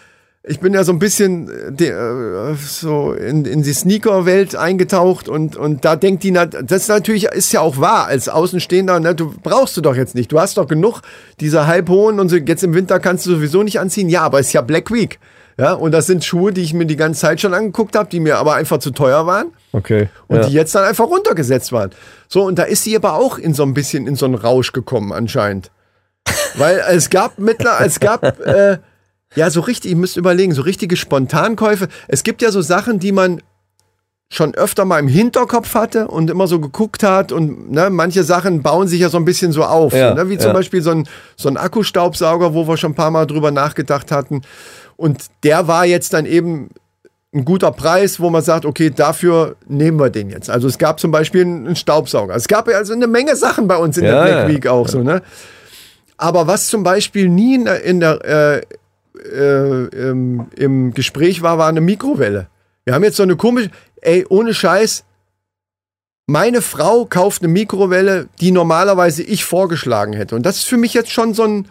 Ich bin ja so ein bisschen äh, äh, so in, in die Sneaker-Welt eingetaucht und, und da denkt die, das natürlich ist ja auch wahr, als Außenstehender, ne? Du brauchst du doch jetzt nicht. Du hast doch genug dieser halbhohen und so, jetzt im Winter kannst du sowieso nicht anziehen. Ja, aber es ist ja Black Week. Ja, und das sind Schuhe, die ich mir die ganze Zeit schon angeguckt habe, die mir aber einfach zu teuer waren Okay. und ja. die jetzt dann einfach runtergesetzt waren. So, und da ist sie aber auch in so ein bisschen in so einen Rausch gekommen anscheinend. Weil es gab mittler, es gab, äh, Ja, so richtig, ihr müsst überlegen, so richtige Spontankäufe. Es gibt ja so Sachen, die man schon öfter mal im Hinterkopf hatte und immer so geguckt hat und ne, manche Sachen bauen sich ja so ein bisschen so auf. Ja, ne? Wie zum ja. Beispiel so ein, so ein Akkustaubsauger, wo wir schon ein paar Mal drüber nachgedacht hatten. Und der war jetzt dann eben ein guter Preis, wo man sagt, okay, dafür nehmen wir den jetzt. Also es gab zum Beispiel einen Staubsauger. Es gab ja also eine Menge Sachen bei uns in Ja, der Black. Week auch so, ne? Aber was zum Beispiel nie in der, in der äh, äh, im, im Gespräch war, war eine Mikrowelle. Wir haben jetzt so eine komische, ey, ohne Scheiß, meine Frau kauft eine Mikrowelle, die normalerweise ich vorgeschlagen hätte. Und das ist für mich jetzt schon so ein,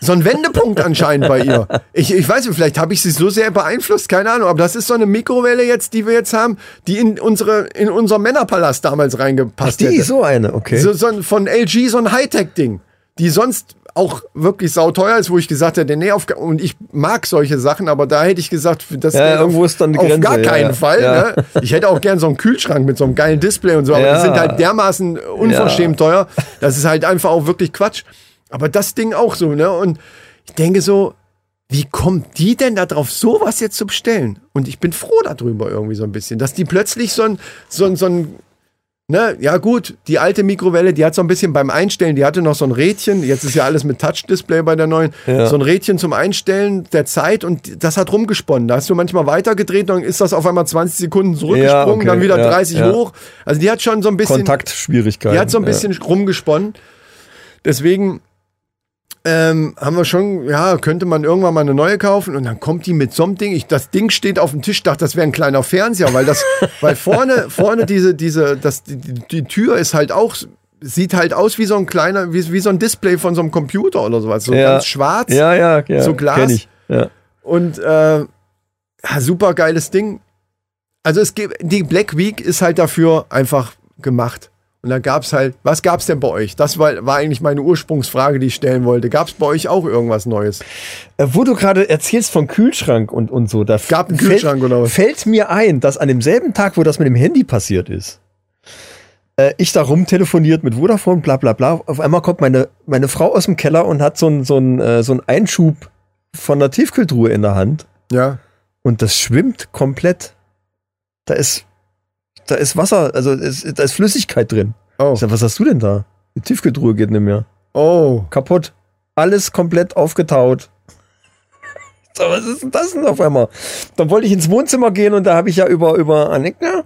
so ein Wendepunkt anscheinend bei ihr. Ich, ich weiß nicht, vielleicht habe ich sie so sehr beeinflusst, keine Ahnung, aber das ist so eine Mikrowelle jetzt, die wir jetzt haben, die in unsere, in unser Männerpalast damals reingepasst Die, hätte. so eine, okay. So, so ein, von LG so ein Hightech-Ding, die sonst auch wirklich sauteuer ist, wo ich gesagt hätte, nee, auf, und ich mag solche Sachen, aber da hätte ich gesagt, das Ja, irgendwo ist dann die auf Grenze, gar keinen ja. Fall. Ja. Ne? Ich hätte auch gern so einen Kühlschrank mit so einem geilen Display und so, aber die sind halt dermaßen unverschämt teuer. Das ist halt einfach auch wirklich Quatsch. Aber das Ding auch so, ne? Und ich denke so, wie kommt die denn da drauf, sowas jetzt zu bestellen? Und ich bin froh darüber irgendwie so ein bisschen, dass die plötzlich so ein, so ein, so ein Ne, ja gut, die alte Mikrowelle, die hat so ein bisschen beim Einstellen, die hatte noch so ein Rädchen, jetzt ist ja alles mit Touch-Display bei der neuen, Ja. so ein Rädchen zum Einstellen der Zeit und das hat rumgesponnen. Da hast du manchmal weitergedreht, dann ist das auf einmal 20 Sekunden zurückgesprungen, Ja, okay, dann wieder ja, 30 ja. hoch. Also die hat schon so ein bisschen, Kontaktschwierigkeiten. die hat so ein bisschen rumgesponnen. Deswegen ähm, haben wir schon, ja, könnte man irgendwann mal eine neue kaufen und dann kommt die mit so einem Ding. Ich, das Ding steht auf dem Tisch, dachte, das wäre ein kleiner Fernseher, weil das, weil vorne, vorne diese, diese, das, die, die Tür ist halt auch, sieht halt aus wie so ein kleiner, wie, wie so ein Display von so einem Computer oder sowas. So Ja. ganz schwarz. Ja, ja, ja. So Glas. Ja. Und äh, ja, super geiles Ding. Also es gibt, die Black Week ist halt dafür einfach gemacht. Und da gab's halt, was gab's denn bei euch? Das war, war eigentlich meine Ursprungsfrage, die ich stellen wollte. Gab's bei euch auch irgendwas Neues? Äh, Wo du gerade erzählst von Kühlschrank und, und so, da Gab einen fällt- Kühlschrank oder was? Fällt mir ein, dass an demselben Tag, wo das mit dem Handy passiert ist, äh, ich da rumtelefoniert mit Vodafone, bla bla bla. Auf einmal kommt meine, meine Frau aus dem Keller und hat so einen so äh, so einen Einschub von der Tiefkühltruhe in der Hand. Ja. Und das schwimmt komplett. Da ist, da ist Wasser, also es, da ist Flüssigkeit drin. Oh. Ich sag, was hast du denn da? Die Tiefkühltruhe geht nicht mehr. Oh. Kaputt. Alles komplett aufgetaut. So, was ist denn das denn auf einmal? Dann wollte ich ins Wohnzimmer gehen und da habe ich ja über, über Anekna,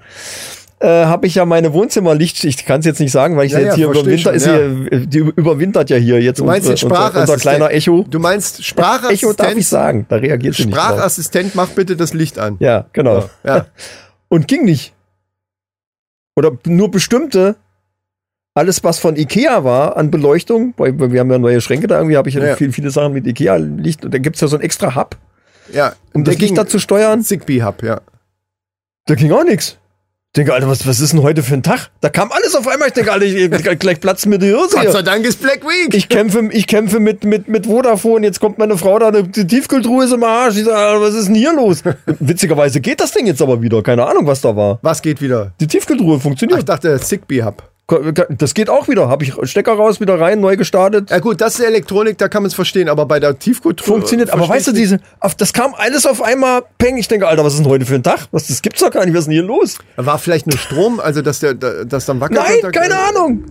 äh, habe ich ja meine Wohnzimmerlicht, ich kann es jetzt nicht sagen, weil ich Ja, jetzt ja, hier über Winter, ist schon, hier, die überwintert ja hier jetzt Du meinst den unser, unser, unser Sprachassistent? kleiner Echo. Du meinst Echo Sprachassistent? darf ich sagen, da reagiert sie nicht. Sprachassistent, mach bitte das Licht an. Ja, genau. Ja. Und ging nicht. Oder nur bestimmte, alles was von Ikea war an Beleuchtung, weil wir haben ja neue Schränke da irgendwie, habe ich ja, Ja. Viele, viele Sachen mit Ikea-Licht und da gibt's ja so ein extra Hub, ja. um das Licht da zu steuern. Zigbee Hub, ja. Da ging auch nichts. Ich denke, Alter, was, was ist denn heute für ein Tag? Da kam alles auf einmal. Ich denke, Alter, ich, gleich platzen mir die Hose Gott sei Dank ist Black Week. Ich kämpfe, ich kämpfe mit, mit, mit Vodafone. Jetzt kommt meine Frau da, die Tiefkühltruhe ist im Arsch. Ich sage, was ist denn hier los? Witzigerweise geht das Ding jetzt aber wieder. Keine Ahnung, was da war. Was geht wieder? Die Tiefkühltruhe Ach, ich funktioniert. dachte Zigbee Hub. Das geht auch wieder. Habe ich Stecker raus, wieder rein, neu gestartet. Ja gut, das ist Elektronik, da kann man es verstehen, aber bei der Tiefkultur Funktioniert. Aber weißt du, diese, auf, das kam alles auf einmal, peng. Ich denke, Alter, was ist denn heute für ein Tag? Was, das gibt's doch gar nicht. Was ist denn hier los? War vielleicht nur Strom, also dass der da- das dann wackelt? Nein, wird? keine Ahnung.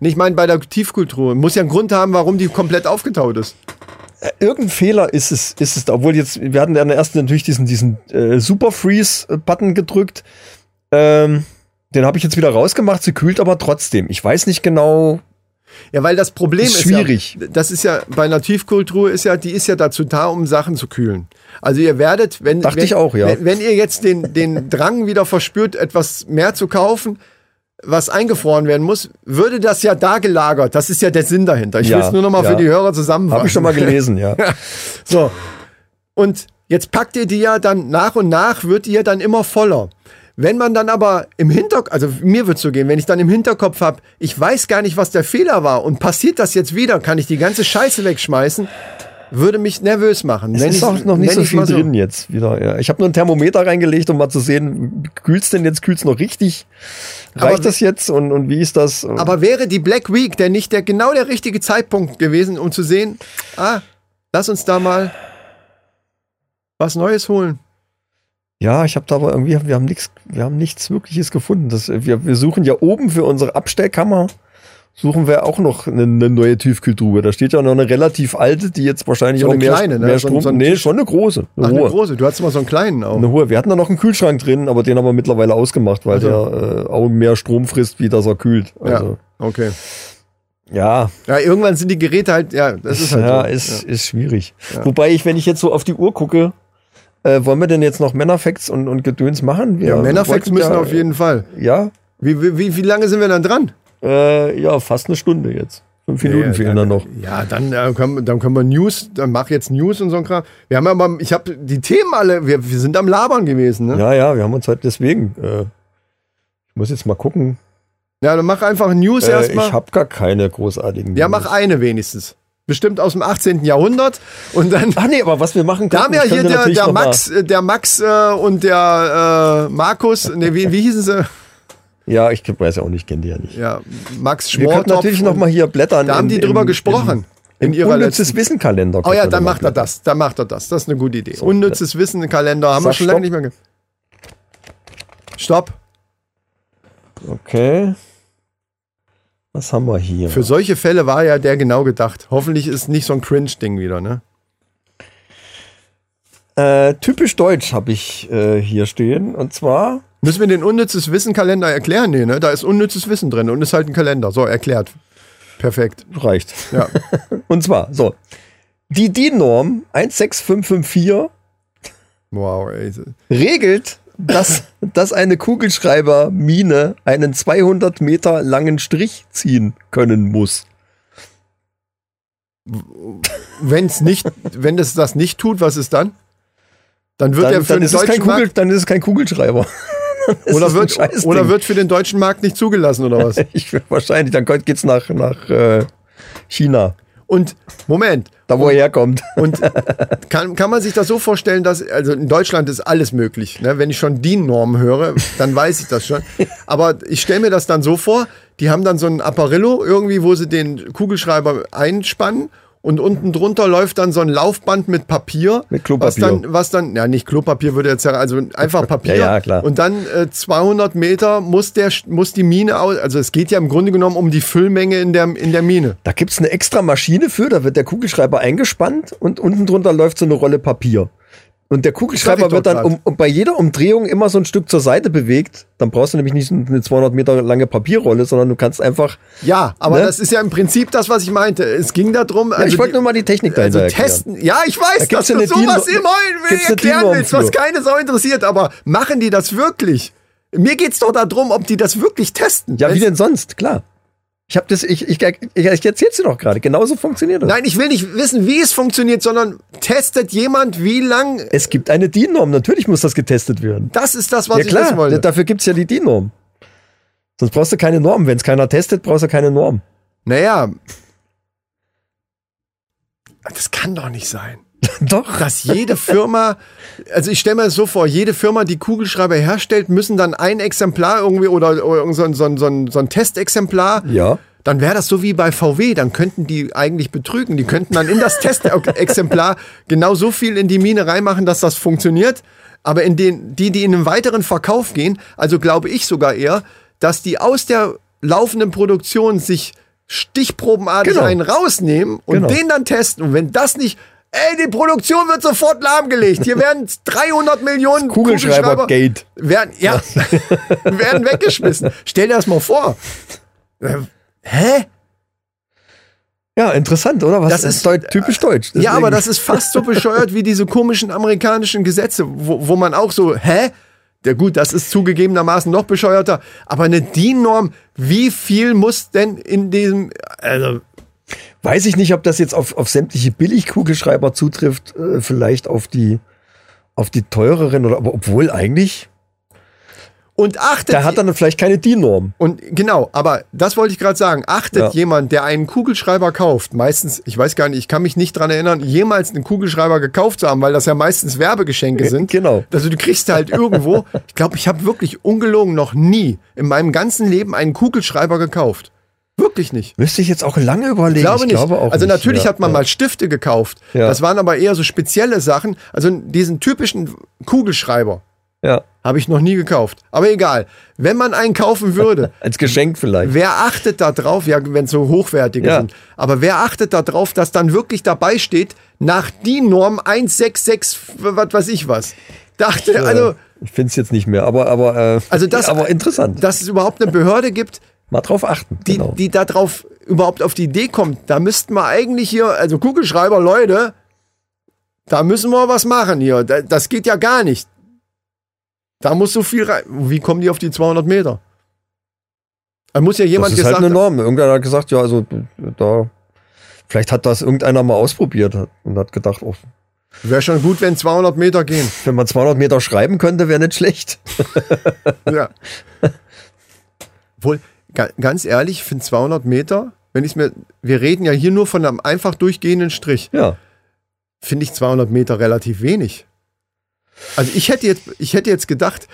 Nee, Ich meine, bei der Tiefkultur muss ja einen Grund haben, warum die komplett aufgetaut ist. Irgendein Fehler ist es, ist es da. Obwohl jetzt, wir hatten ja in der ersten natürlich diesen, diesen äh, Super Freeze-Button gedrückt. Ähm, den habe ich jetzt wieder rausgemacht. Sie kühlt aber trotzdem. Ich weiß nicht genau. Ja, weil das Problem Ist ist, schwierig. ja, das ist ja bei einer Tiefkultur ist ja, die ist ja dazu da, um Sachen zu kühlen. Also ihr werdet, wenn Dachte wenn, ich auch, ja. wenn, wenn ihr jetzt den den Drang wieder verspürt, etwas mehr zu kaufen, was eingefroren werden muss, würde das ja da gelagert. Das ist ja der Sinn dahinter. Ich Ja, will es nur noch mal ja. für die Hörer zusammenfassen. Habe ich schon mal gelesen, ja. So. Und jetzt packt ihr die ja dann nach und nach, wird die ja dann immer voller. Wenn man dann aber im Hinterkopf, also mir wird so gehen, wenn ich dann im Hinterkopf habe, ich weiß gar nicht, was der Fehler war und passiert das jetzt wieder, kann ich die ganze Scheiße wegschmeißen, würde mich nervös machen. Es Nenn ist ich's- auch noch nicht so viel mal drin jetzt wieder. Ja. Ich habe nur ein Thermometer reingelegt, um mal zu sehen, kühlt's denn jetzt, kühlt's noch richtig? Reicht Aber- das jetzt und, und wie ist das? Aber wäre die Black Week der nicht der genau der richtige Zeitpunkt gewesen, um zu sehen, ah, lass uns da mal was Neues holen. Ja, ich habe da aber irgendwie, wir haben nichts, wir haben nichts wirkliches gefunden. Das, wir, wir suchen ja oben für unsere Abstellkammer, suchen wir auch noch eine, eine neue Tiefkühltruhe. Da steht ja noch eine relativ alte, die jetzt wahrscheinlich So auch mehr, kleine, ne? mehr So Strom. so ein nee, schon eine große. Eine Ach, hohe. eine große. Du hattest mal so einen kleinen auch. Eine hohe. Wir hatten da noch einen Kühlschrank drin, aber den haben wir mittlerweile ausgemacht, weil Also. der äh, auch mehr Strom frisst, wie das er kühlt. Also, Ja, okay. ja, Ja, irgendwann sind die Geräte halt, ja, das ist halt ja, so. ist, ist schwierig. Wobei ich, wenn ich jetzt so auf die Uhr gucke, äh, wollen wir denn jetzt noch Männerfacts und, und Gedöns machen? Wir Ja, Männerfacts müssen ja, auf jeden Fall. Ja, Wie, wie, wie, lange sind wir dann dran? äh, ja, fast eine Stunde jetzt. Fünf Minuten Ja, fehlen dann noch. Ja, dann, äh, können, dann können wir News, dann mach jetzt News und so ein Kram. Wir haben aber, ich habe die Themen alle, wir, wir sind am Labern gewesen, ne? Ja, ja, wir haben uns halt deswegen. Äh, ich muss jetzt mal gucken. Ja, dann mach einfach News Äh, erstmal. ich habe gar keine großartigen. Ja, News. mach eine wenigstens. Bestimmt aus dem 18. Jahrhundert. Und dann. Ach nee, aber was wir machen Da haben ja können, hier können wir der, natürlich der Max, äh, der Max äh, und der äh, Markus, ne, wie, wie hießen sie? Ja, ich weiß ja auch nicht, kenne die ja nicht. Ja, Max Wir können Schmortopf. natürlich noch und- mal hier blättern. Da haben in- die drüber im- gesprochen. Im, in im ihrer unnützes. Wissenkalender. Oh können ja, wir dann macht er das. Dann macht er das. Das ist eine gute Idee. So, Unnützes Wissen Kalender haben wir Sag schon lange nicht mehr. Ge Stopp. Okay. Was haben wir hier? Für solche Fälle war ja der genau gedacht. Hoffentlich ist nicht so ein Cringe-Ding wieder, ne? Äh, typisch deutsch habe ich äh, hier stehen. Und zwar, Müssen wir den unnützes Wissen-Kalender erklären? Nee, ne? Da ist unnützes Wissen drin und ist halt ein Kalender. So, erklärt. Perfekt. reicht. Ja. Und zwar, so. Die DIN-Norm 16554 Wow, ey. regelt, dass, dass eine Kugelschreibermine einen 200 Meter langen Strich ziehen können muss. Wenn's nicht, wenn das das nicht tut, was ist dann? Dann wird Dann, er für dann, den ist es kein deutschen Kugel, Markt, dann ist es kein Kugelschreiber. Oder wird, oder wird für den deutschen Markt nicht zugelassen oder was? ich, wahrscheinlich, dann geht's nach, nach äh, China, Und Moment, da wo er herkommt. Und kann, kann man sich das so vorstellen, dass, also in Deutschland ist alles möglich. Ne? Wenn ich schon DIN-Normen höre, dann weiß ich das schon. Aber ich stelle mir das dann so vor, die haben dann so ein Apparillo irgendwie, wo sie den Kugelschreiber einspannen und unten drunter läuft dann so ein Laufband mit Papier. Mit Klopapier. Was dann, was dann, ja nicht Klopapier würde jetzt sagen, also einfach Papier. Ja, ja, klar. Und dann äh, 200 Meter muss, der, muss die Mine aus, also es geht ja im Grunde genommen um die Füllmenge in der, in der Mine. Da gibt's eine extra Maschine für, da wird der Kugelschreiber eingespannt und unten drunter läuft so eine Rolle Papier. Und der Kugelschreiber wird dann um, um bei jeder Umdrehung immer so ein Stück zur Seite bewegt. Dann brauchst du nämlich nicht eine 200 Meter lange Papierrolle, sondern du kannst einfach. Ja, aber Ne? das ist ja im Prinzip das, was ich meinte. Es ging darum, Ja, also ich wollte nur mal die Technik dahinter also erklären. testen. Ja, ich weiß, gibt's dass du sowas immer erklären willst, was keine Sau interessiert. Aber machen die das wirklich? Mir geht's doch darum, ob die das wirklich testen. Ja, wie denn sonst? Klar. Ich habe das, ich, ich, ich, ich erzähl's dir doch gerade. Genauso funktioniert das. Nein, ich will nicht wissen, wie es funktioniert, sondern testet jemand, wie lang. Es gibt eine DIN-Norm. Natürlich muss das getestet werden. Das ist das, was ja ich wissen klar, wollte. dafür gibt's ja die DIN-Norm. Sonst brauchst du keine Norm. Wenn es keiner testet, brauchst du keine Norm. Naja. Das kann doch nicht sein. Doch. dass jede Firma, also ich stelle mir das so vor, jede Firma, die Kugelschreiber herstellt, müssen dann ein Exemplar irgendwie oder, oder so, ein- so, ein- so, ein- so ein Testexemplar. Ja. Dann wäre das so wie bei VW, dann könnten die eigentlich betrügen. Die könnten dann in das Testexemplar genau so viel in die Mine reinmachen, dass das funktioniert. Aber in den, die, die in den weiteren Verkauf gehen, also glaube ich sogar eher, dass die aus der laufenden Produktion sich stichprobenartig Genau. einen rausnehmen und Genau. den dann testen. Und wenn das nicht, ey, die Produktion wird sofort lahmgelegt. Hier werden 300 Millionen Kugelschreiber-Gate. werden, ja, werden weggeschmissen. Stell dir das mal vor. Äh, Hä? Ja, interessant, oder? Was Das ist- ist deut typisch deutsch. Ja, aber Deswegen- das ist fast so bescheuert wie diese komischen amerikanischen Gesetze, wo, wo man auch so, hä? Ja gut, das ist zugegebenermaßen noch bescheuerter, aber eine DIN-Norm, wie viel muss denn in diesem, also, Weiß ich nicht, ob das jetzt auf, auf sämtliche Billigkugelschreiber zutrifft, äh, vielleicht auf die, auf die teureren oder, aber obwohl eigentlich, und achtet, da hat dann vielleicht keine DIN-Norm. und genau, aber das wollte ich gerade sagen, achtet Ja. jemand, der einen Kugelschreiber kauft, meistens, ich weiß gar nicht, ich kann mich nicht dran erinnern, jemals einen Kugelschreiber gekauft zu haben, weil das ja meistens Werbegeschenke sind. Genau. Also du kriegst halt irgendwo, ich glaube, ich habe wirklich ungelogen noch nie in meinem ganzen Leben einen Kugelschreiber gekauft. Wirklich nicht. Müsste ich jetzt auch lange überlegen. Ich glaube nicht. Glaube auch also nicht. natürlich ja, hat man ja. mal Stifte gekauft. Ja. Das waren aber eher so spezielle Sachen. Also diesen typischen Kugelschreiber Ja, habe ich noch nie gekauft. Aber egal. Wenn man einen kaufen würde, als Geschenk vielleicht. wer achtet da drauf, ja, wenn es so hochwertige Ja. sind, aber wer achtet da drauf, dass dann wirklich dabei steht, nach DIN Norm 166, was weiß ich was. Dachte, also, ich finde es jetzt nicht mehr, aber aber äh, Also das- aber interessant. dass es überhaupt eine Behörde gibt, Mal drauf achten. die, genau. die da drauf überhaupt auf die Idee kommt, da müssten wir eigentlich hier, also Kugelschreiber, Leute, da müssen wir was machen hier. Da- Das geht ja gar nicht. Da muss so viel rein. Wie kommen die auf die 200 Meter? Da muss ja jemand das ist gesagt halt eine Norm. Irgendwer hat gesagt, ja, also da vielleicht hat das irgendeiner mal ausprobiert und hat gedacht, oh, Wäre schon gut, wenn 200 Meter gehen. wenn man 200 Meter schreiben könnte, wäre nicht schlecht. Ja. Wohl, ganz ehrlich, ich finde 200 Meter, wenn ich mir, wir reden ja hier nur von einem einfach durchgehenden Strich, Ja. finde ich 200 Meter relativ wenig. Also ich hätte jetzt, ich hätte jetzt gedacht,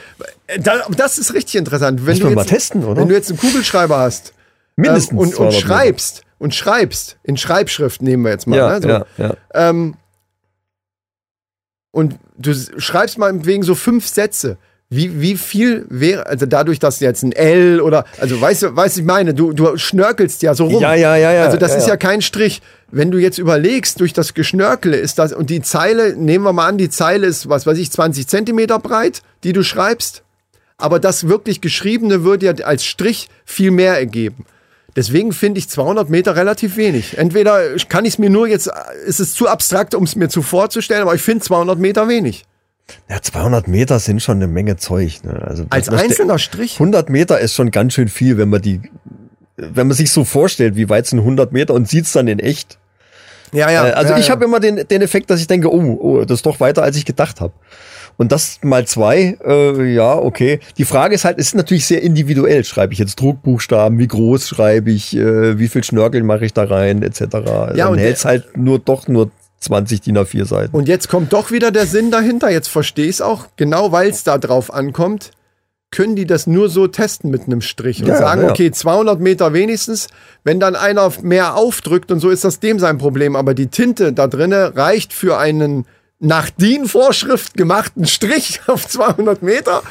äh, da, das ist richtig interessant. Wenn du jetzt, testen, oder? Wenn du jetzt einen Kugelschreiber hast Mindestens ähm, und, und 200 Meter. schreibst und schreibst in Schreibschrift nehmen wir jetzt mal, Ja, ne, so, ja, ja. ähm, und du schreibst mal wegen so fünf Sätze. Wie, wie viel wäre, also dadurch, dass jetzt ein L oder, also weißt du, weißt ich meine, du, du schnörkelst ja so rum. Ja, ja, ja, ja. Also das ja, ist ja. ja kein Strich. Wenn du jetzt überlegst, durch das Geschnörkele ist das, und die Zeile, nehmen wir mal an, die Zeile ist, was weiß ich, 20 Zentimeter breit, die du schreibst. Aber das wirklich Geschriebene würde ja als Strich viel mehr ergeben. Deswegen finde ich 200 Meter relativ wenig. Entweder kann ich es mir nur jetzt, ist es zu abstrakt, um es mir zu vorzustellen, aber ich finde 200 Meter wenig. Ja, 200 Meter sind schon eine Menge Zeug. Ne? Also Als einzelner Strich. 100 Meter ist schon ganz schön viel, wenn man die, wenn man sich so vorstellt, wie weit sind 100 Meter und sieht's dann in echt. Ja, ja. Äh, also ja, ich ja. habe immer den, den Effekt, dass ich denke, oh, oh, das ist doch weiter, als ich gedacht habe. Und das mal zwei, äh, ja, okay. Die Frage ist halt, es ist natürlich sehr individuell. Schreibe ich jetzt Druckbuchstaben, wie groß schreibe ich, äh, wie viel Schnörkel mache ich da rein, etc. Ja, Dann und hält's halt nur doch nur 20 DIN A4 Seiten. Und jetzt kommt doch wieder der Sinn dahinter. Jetzt verstehe ich es auch. Genau weil es da drauf ankommt, können die das nur so testen mit einem Strich und Ja, sagen, ja. okay, 200 Meter wenigstens. Wenn dann einer mehr aufdrückt und so ist das dem sein Problem. Aber die Tinte da drinne reicht für einen nach DIN-Vorschrift gemachten Strich auf 200 Meter.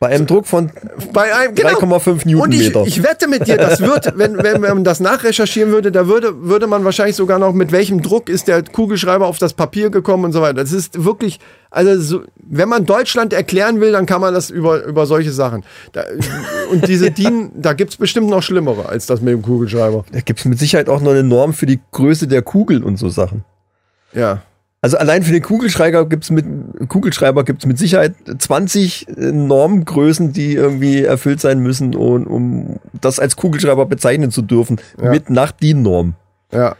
Bei einem Druck von Bei einem, genau. 3,5 Und ich, Newtonmeter. ich wette mit dir, das wird, wenn, wenn man das nachrecherchieren würde, da würde, würde man wahrscheinlich sogar noch, mit welchem Druck ist der Kugelschreiber auf das Papier gekommen und so weiter. Das ist wirklich, also so, wenn man Deutschland erklären will, dann kann man das über, über solche Sachen. Da, und diese DIN, da gibt's bestimmt noch schlimmere als das mit dem Kugelschreiber. Da gibt's mit Sicherheit auch noch eine Norm für die Größe der Kugel und so Sachen. Ja. Also allein für den Kugelschreiber gibt's mit Kugelschreiber gibt's mit Sicherheit 20 äh, Normgrößen, die irgendwie erfüllt sein müssen, um, um das als Kugelschreiber bezeichnen zu dürfen, Ja. mit nach DIN-Norm. Ja.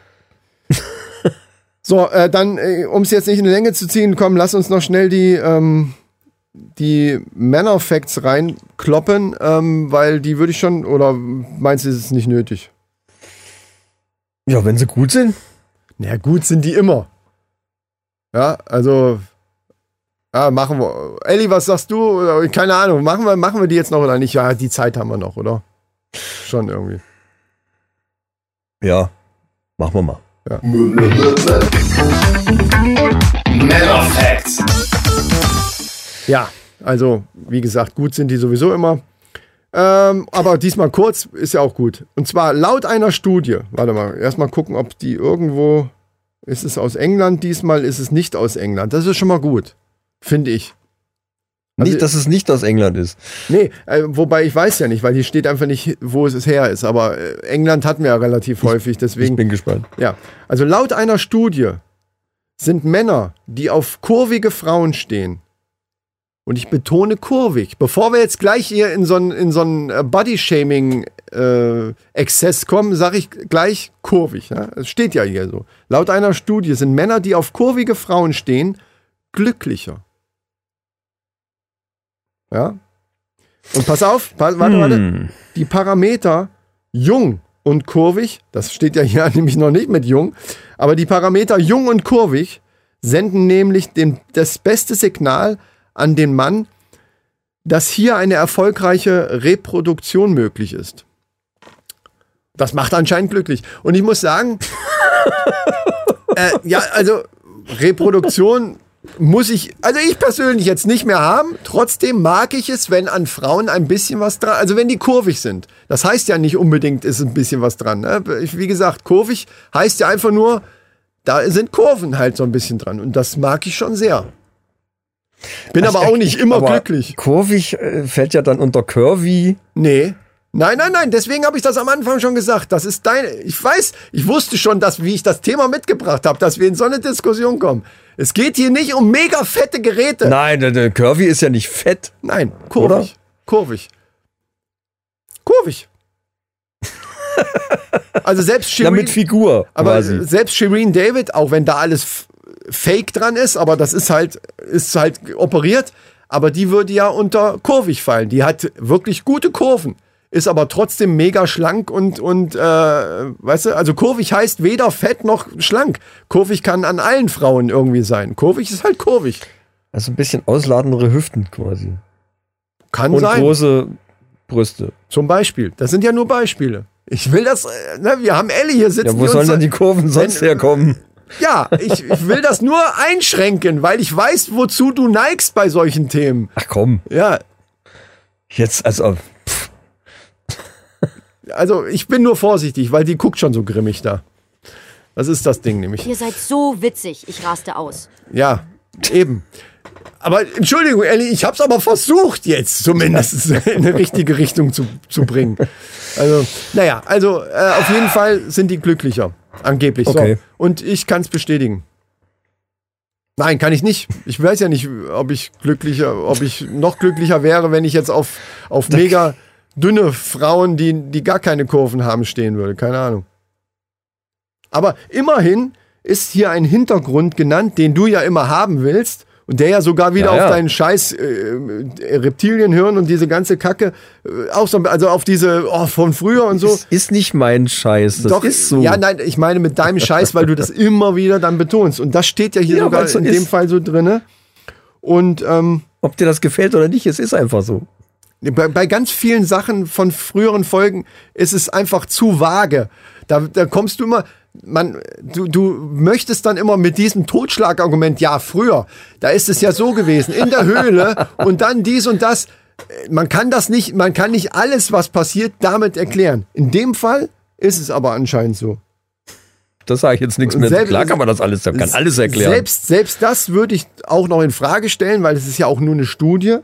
so, äh, dann, äh, um es jetzt nicht in die Länge zu ziehen, komm, lass uns noch schnell die, ähm, die Männer-Facts reinkloppen, ähm, weil die würde ich schon, oder meinst du, ist es nicht nötig? Ja, wenn sie gut sind. Na gut, sind die immer. Ja, also, ja, machen wir. Elli, was sagst du? Keine Ahnung, machen wir, machen wir die jetzt noch oder nicht? Ja, die Zeit haben wir noch, oder? Schon irgendwie. Ja, machen wir mal. Facts. Ja, also wie gesagt, gut sind die sowieso immer. Ähm, aber diesmal kurz ist ja auch gut. Und zwar laut einer Studie, warte mal, erstmal gucken, ob die irgendwo, ist es aus England, diesmal ist es nicht aus England. Das ist schon mal gut, finde ich. Also- nicht, dass es nicht aus England ist. Nee, äh, wobei ich weiß ja nicht, weil hier steht einfach nicht, wo es her ist. Aber äh, England hatten wir ja relativ häufig, Ich deswegen. bin gespannt. Ja, also laut einer Studie sind Männer, die auf kurvige Frauen stehen, und ich betone kurvig, bevor wir jetzt gleich hier in so einen in so einen äh, Body-Shaming-Exzess kommen, sage ich gleich kurvig. Ja? Es steht ja hier so. Laut einer Studie sind Männer, die auf kurvige Frauen stehen, glücklicher. Ja? Und pass auf, pass, warte, warte Hm. die Parameter jung und kurvig, das steht ja hier nämlich noch nicht mit jung, aber die Parameter jung und kurvig senden nämlich den, das beste Signal an den Mann, dass hier eine erfolgreiche Reproduktion möglich ist. Das macht anscheinend glücklich. Und ich muss sagen, äh, ja, also Reproduktion muss ich, also ich persönlich jetzt nicht mehr haben. Trotzdem mag ich es, wenn an Frauen ein bisschen was dran, also wenn die kurvig sind. Das heißt ja nicht unbedingt, ist ein bisschen was dran. Ne? Wie gesagt, kurvig heißt ja einfach nur, da sind Kurven halt so ein bisschen dran. Und das mag ich schon sehr. Bin aber auch nicht immer Aber glücklich. Kurvig äh, fällt ja dann unter Curvy. Nee. Nein, nein, nein, deswegen habe ich das am Anfang schon gesagt. Das ist deine. Ich weiß, ich wusste schon, dass, wie ich das Thema mitgebracht habe, dass wir in so eine Diskussion kommen. Es geht hier nicht um mega fette Geräte. Nein, der, der Curvy ist ja nicht fett. Nein, kurvig. Oder? Kurvig. Kurvig. also selbst Ja, Shireen, mit Figur aber quasi. selbst Shireen David, auch wenn da alles fake dran ist, aber das ist halt, ist halt operiert, aber die würde ja unter kurvig fallen. Die hat wirklich gute Kurven, ist aber trotzdem mega schlank und, und äh, weißt du, also kurvig heißt weder fett noch schlank. Kurvig kann an allen Frauen irgendwie sein. Kurvig ist halt kurvig. Also ein bisschen ausladendere Hüften quasi. Kann Und sein. große Brüste. Zum Beispiel. Das sind ja nur Beispiele. Ich will das, äh, ne, wir haben Ellie hier sitzen. Ja, wo sollen denn die Kurven sonst herkommen? Ja, ich, ich will das nur einschränken, weil ich weiß, wozu du neigst bei solchen Themen. Ach komm, Ja, jetzt also also ich bin nur vorsichtig, weil die guckt schon so grimmig da. Das ist das Ding nämlich. Ihr seid so witzig. Ich raste aus. Ja, eben. Aber Entschuldigung, Ellie, ich hab's aber versucht jetzt zumindest in eine richtige Richtung zu, zu bringen. Also, naja, also äh, auf jeden Fall sind die glücklicher. Angeblich. Okay. So. Und ich kann es bestätigen. Nein, kann ich nicht. Ich weiß ja nicht, ob ich glücklicher, ob ich noch glücklicher wäre, wenn ich jetzt auf, auf mega dünne Frauen, die, die gar keine Kurven haben, stehen würde. Keine Ahnung. Aber immerhin ist hier ein Hintergrund genannt, den du ja immer haben willst. Und der ja sogar wieder Ja, ja. auf deinen scheiß äh, Reptilienhirn und diese ganze Kacke, äh, auch so, also auf diese, oh, von früher und so. das ist nicht mein Scheiß. Das Doch, ist so. Ja, nein, ich meine mit deinem Scheiß, weil du das immer wieder dann betonst. Und das steht ja hier Ja, sogar so in ist. dem Fall so drinne. Und ähm, Ob dir das gefällt oder nicht, es ist einfach so. bei, bei ganz vielen Sachen von früheren Folgen ist es einfach zu vage. Da, da kommst du immer, man, du, du möchtest dann immer mit diesem Totschlagargument, ja, früher, da ist es ja so gewesen, in der Höhle und dann dies und das. Man kann das nicht, man kann nicht alles, was passiert, damit erklären. In dem Fall ist es aber anscheinend so. Das sage ich jetzt nichts mehr. Selbst- Klar kann man das alles, kann alles erklären. Selbst, selbst das würde ich auch noch in Frage stellen, weil es ist ja auch nur eine Studie.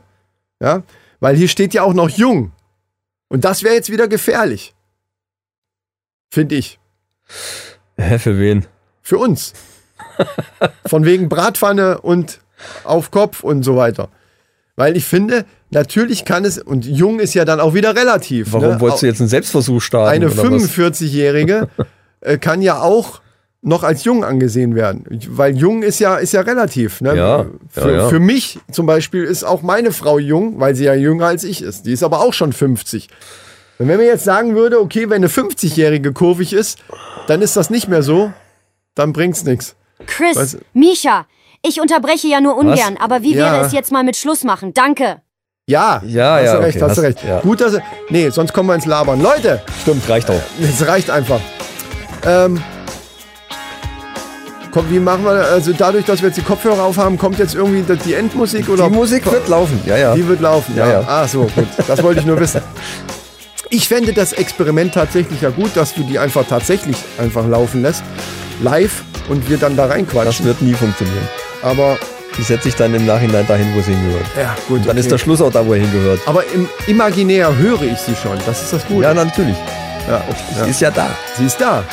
Ja, weil hier steht ja auch noch jung. Und das wäre jetzt wieder gefährlich. Finde ich. Hä, für wen? Für uns. Von wegen Bratpfanne und auf Kopf und so weiter. Weil ich finde, natürlich kann es, und jung ist ja dann auch wieder relativ. Warum ne? wolltest du jetzt einen Selbstversuch starten? Eine oder was? 45-Jährige äh, kann ja auch noch als jung angesehen werden. Weil jung ist ja, ist ja relativ. Ne? Ja, für, ja, ja. für mich zum Beispiel ist auch meine Frau jung, weil sie ja jünger als ich ist. Die ist aber auch schon 50. Und wenn mir jetzt sagen würde, okay, wenn eine 50-Jährige kurvig ist, dann ist das nicht mehr so, dann bringt's nichts. Chris, Was? Misha, ich unterbreche ja nur ungern, aber wie Ja. wäre es jetzt mal mit Schluss machen? Danke. Ja, Ja, hast ja, du recht, okay, hast du hast- recht. ja. Gut, dass Nee, sonst kommen wir ins Labern. Leute, Stimmt, reicht auch. Es reicht einfach. Ähm, komm, wie machen wir, also dadurch, dass wir jetzt die Kopfhörer aufhaben, kommt jetzt irgendwie die- die Endmusik oder? Die Musik wird laufen, ja, ja. Die wird laufen, ja. Ja, ja. Ah, so, gut. Das wollte ich nur wissen. Ich fände das Experiment tatsächlich ja gut, dass du die einfach tatsächlich einfach laufen lässt. Live und wir dann da Das reinquatschen. wird nie funktionieren. Aber, Die setze ich dann im Nachhinein dahin, wo sie hingehört. ja, gut. Dann ist okay. der Schluss auch da, wo er hingehört. Aber im imaginär höre ich sie schon. Das ist das Gute. Ja, natürlich. Ja, Sie ja. ist ja da. Sie ist da.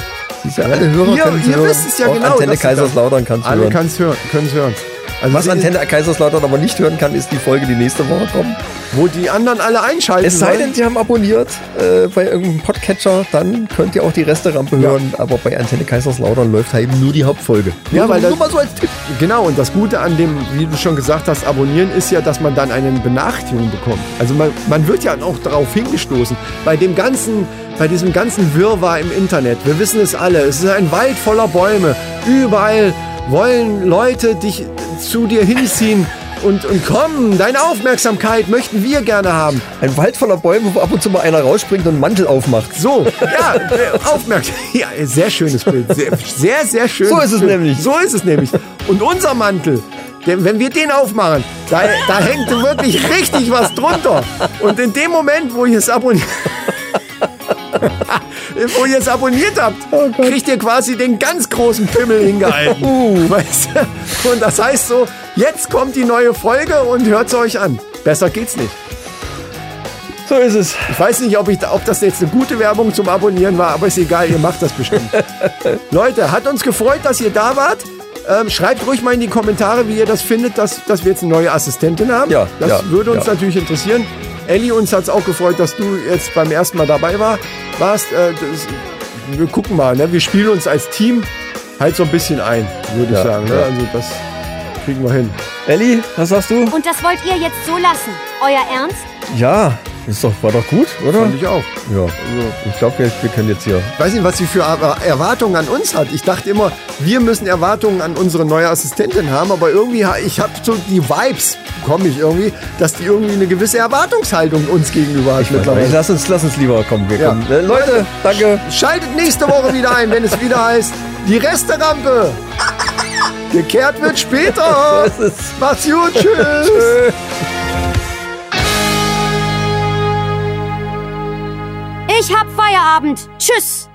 Sie ist ja alle Hörer Ihr- ihr hören. wisst es ja Auch genau, Antenne sie Kaiserslautern kannst du Alle hören. können es hören. Also Was Antenne Kaiserslautern aber nicht hören kann, ist die Folge, die nächste Woche kommt. Wo die anderen alle einschalten. Es sei denn, sie haben abonniert äh, bei irgendeinem Podcatcher, dann könnt ihr auch die Resterampe Ja. hören. Aber bei Antenne Kaiserslautern läuft halt eben nur die Hauptfolge. Ja, nur, weil das- nur mal so als Tipp. Genau, und das Gute an dem, wie du schon gesagt hast, Abonnieren ist ja, dass man dann eine Benachrichtigung bekommt. Also man, man wird ja auch darauf hingestoßen. Bei dem ganzen, bei diesem ganzen Wirrwarr im Internet, wir wissen es alle, es ist ein Wald voller Bäume. Überall wollen Leute dich zu dir hinziehen. und, und komm, deine Aufmerksamkeit möchten wir gerne haben. Ein Wald voller Bäume, wo ab und zu mal einer rausspringt und einen Mantel aufmacht. So, ja, äh, aufmerksam. Ja, sehr schönes Bild. Sehr, sehr, sehr schön. So ist es nämlich. So ist es nämlich. Und unser Mantel, der, wenn wir den aufmachen, da, da hängt wirklich richtig was drunter. Und in dem Moment, wo ihr es abonniert. wo ihr es abonniert habt, kriegt ihr quasi den ganz großen Pimmel hingehalten. Weißt du? Und das heißt so, jetzt kommt die neue Folge und hört sie euch an. Besser geht's nicht. So ist es. Ich weiß nicht, ob, ich, ob das jetzt eine gute Werbung zum Abonnieren war, aber ist egal, ihr macht das bestimmt. Leute, hat uns gefreut, dass ihr da wart. Ähm, schreibt ruhig mal in die Kommentare, wie ihr das findet, dass, dass wir jetzt eine neue Assistentin haben. Ja, das ja, würde uns ja. natürlich interessieren. Elli, uns hat es auch gefreut, dass du jetzt beim ersten Mal dabei war, warst. Äh, das, wir gucken mal, ne? wir spielen uns als Team halt so ein bisschen ein, würde Ja, ich sagen. Ne? ja. Also das kriegen wir hin. Elli, was sagst du? Und das wollt ihr jetzt so lassen? Euer Ernst? Ja, ist doch, war doch gut, oder? Fand ich auch. Ja, also ich glaube, wir, wir können jetzt hier. Ich weiß nicht, was sie für Er- Erwartungen an uns hat. Ich dachte immer, wir müssen Erwartungen an unsere neue Assistentin haben, aber irgendwie, ich habe so die Vibes, komme ich irgendwie, dass die irgendwie eine gewisse Erwartungshaltung uns gegenüber hat mittlerweile. Lass uns, lass uns lieber kommen. Wir Ja. kommen. Äh, Leute, danke. Schaltet nächste Woche wieder ein, wenn es wieder heißt, die Resterampe. Gekehrt wird später. So. Macht's gut, tschüss. Ich hab Feierabend. Tschüss.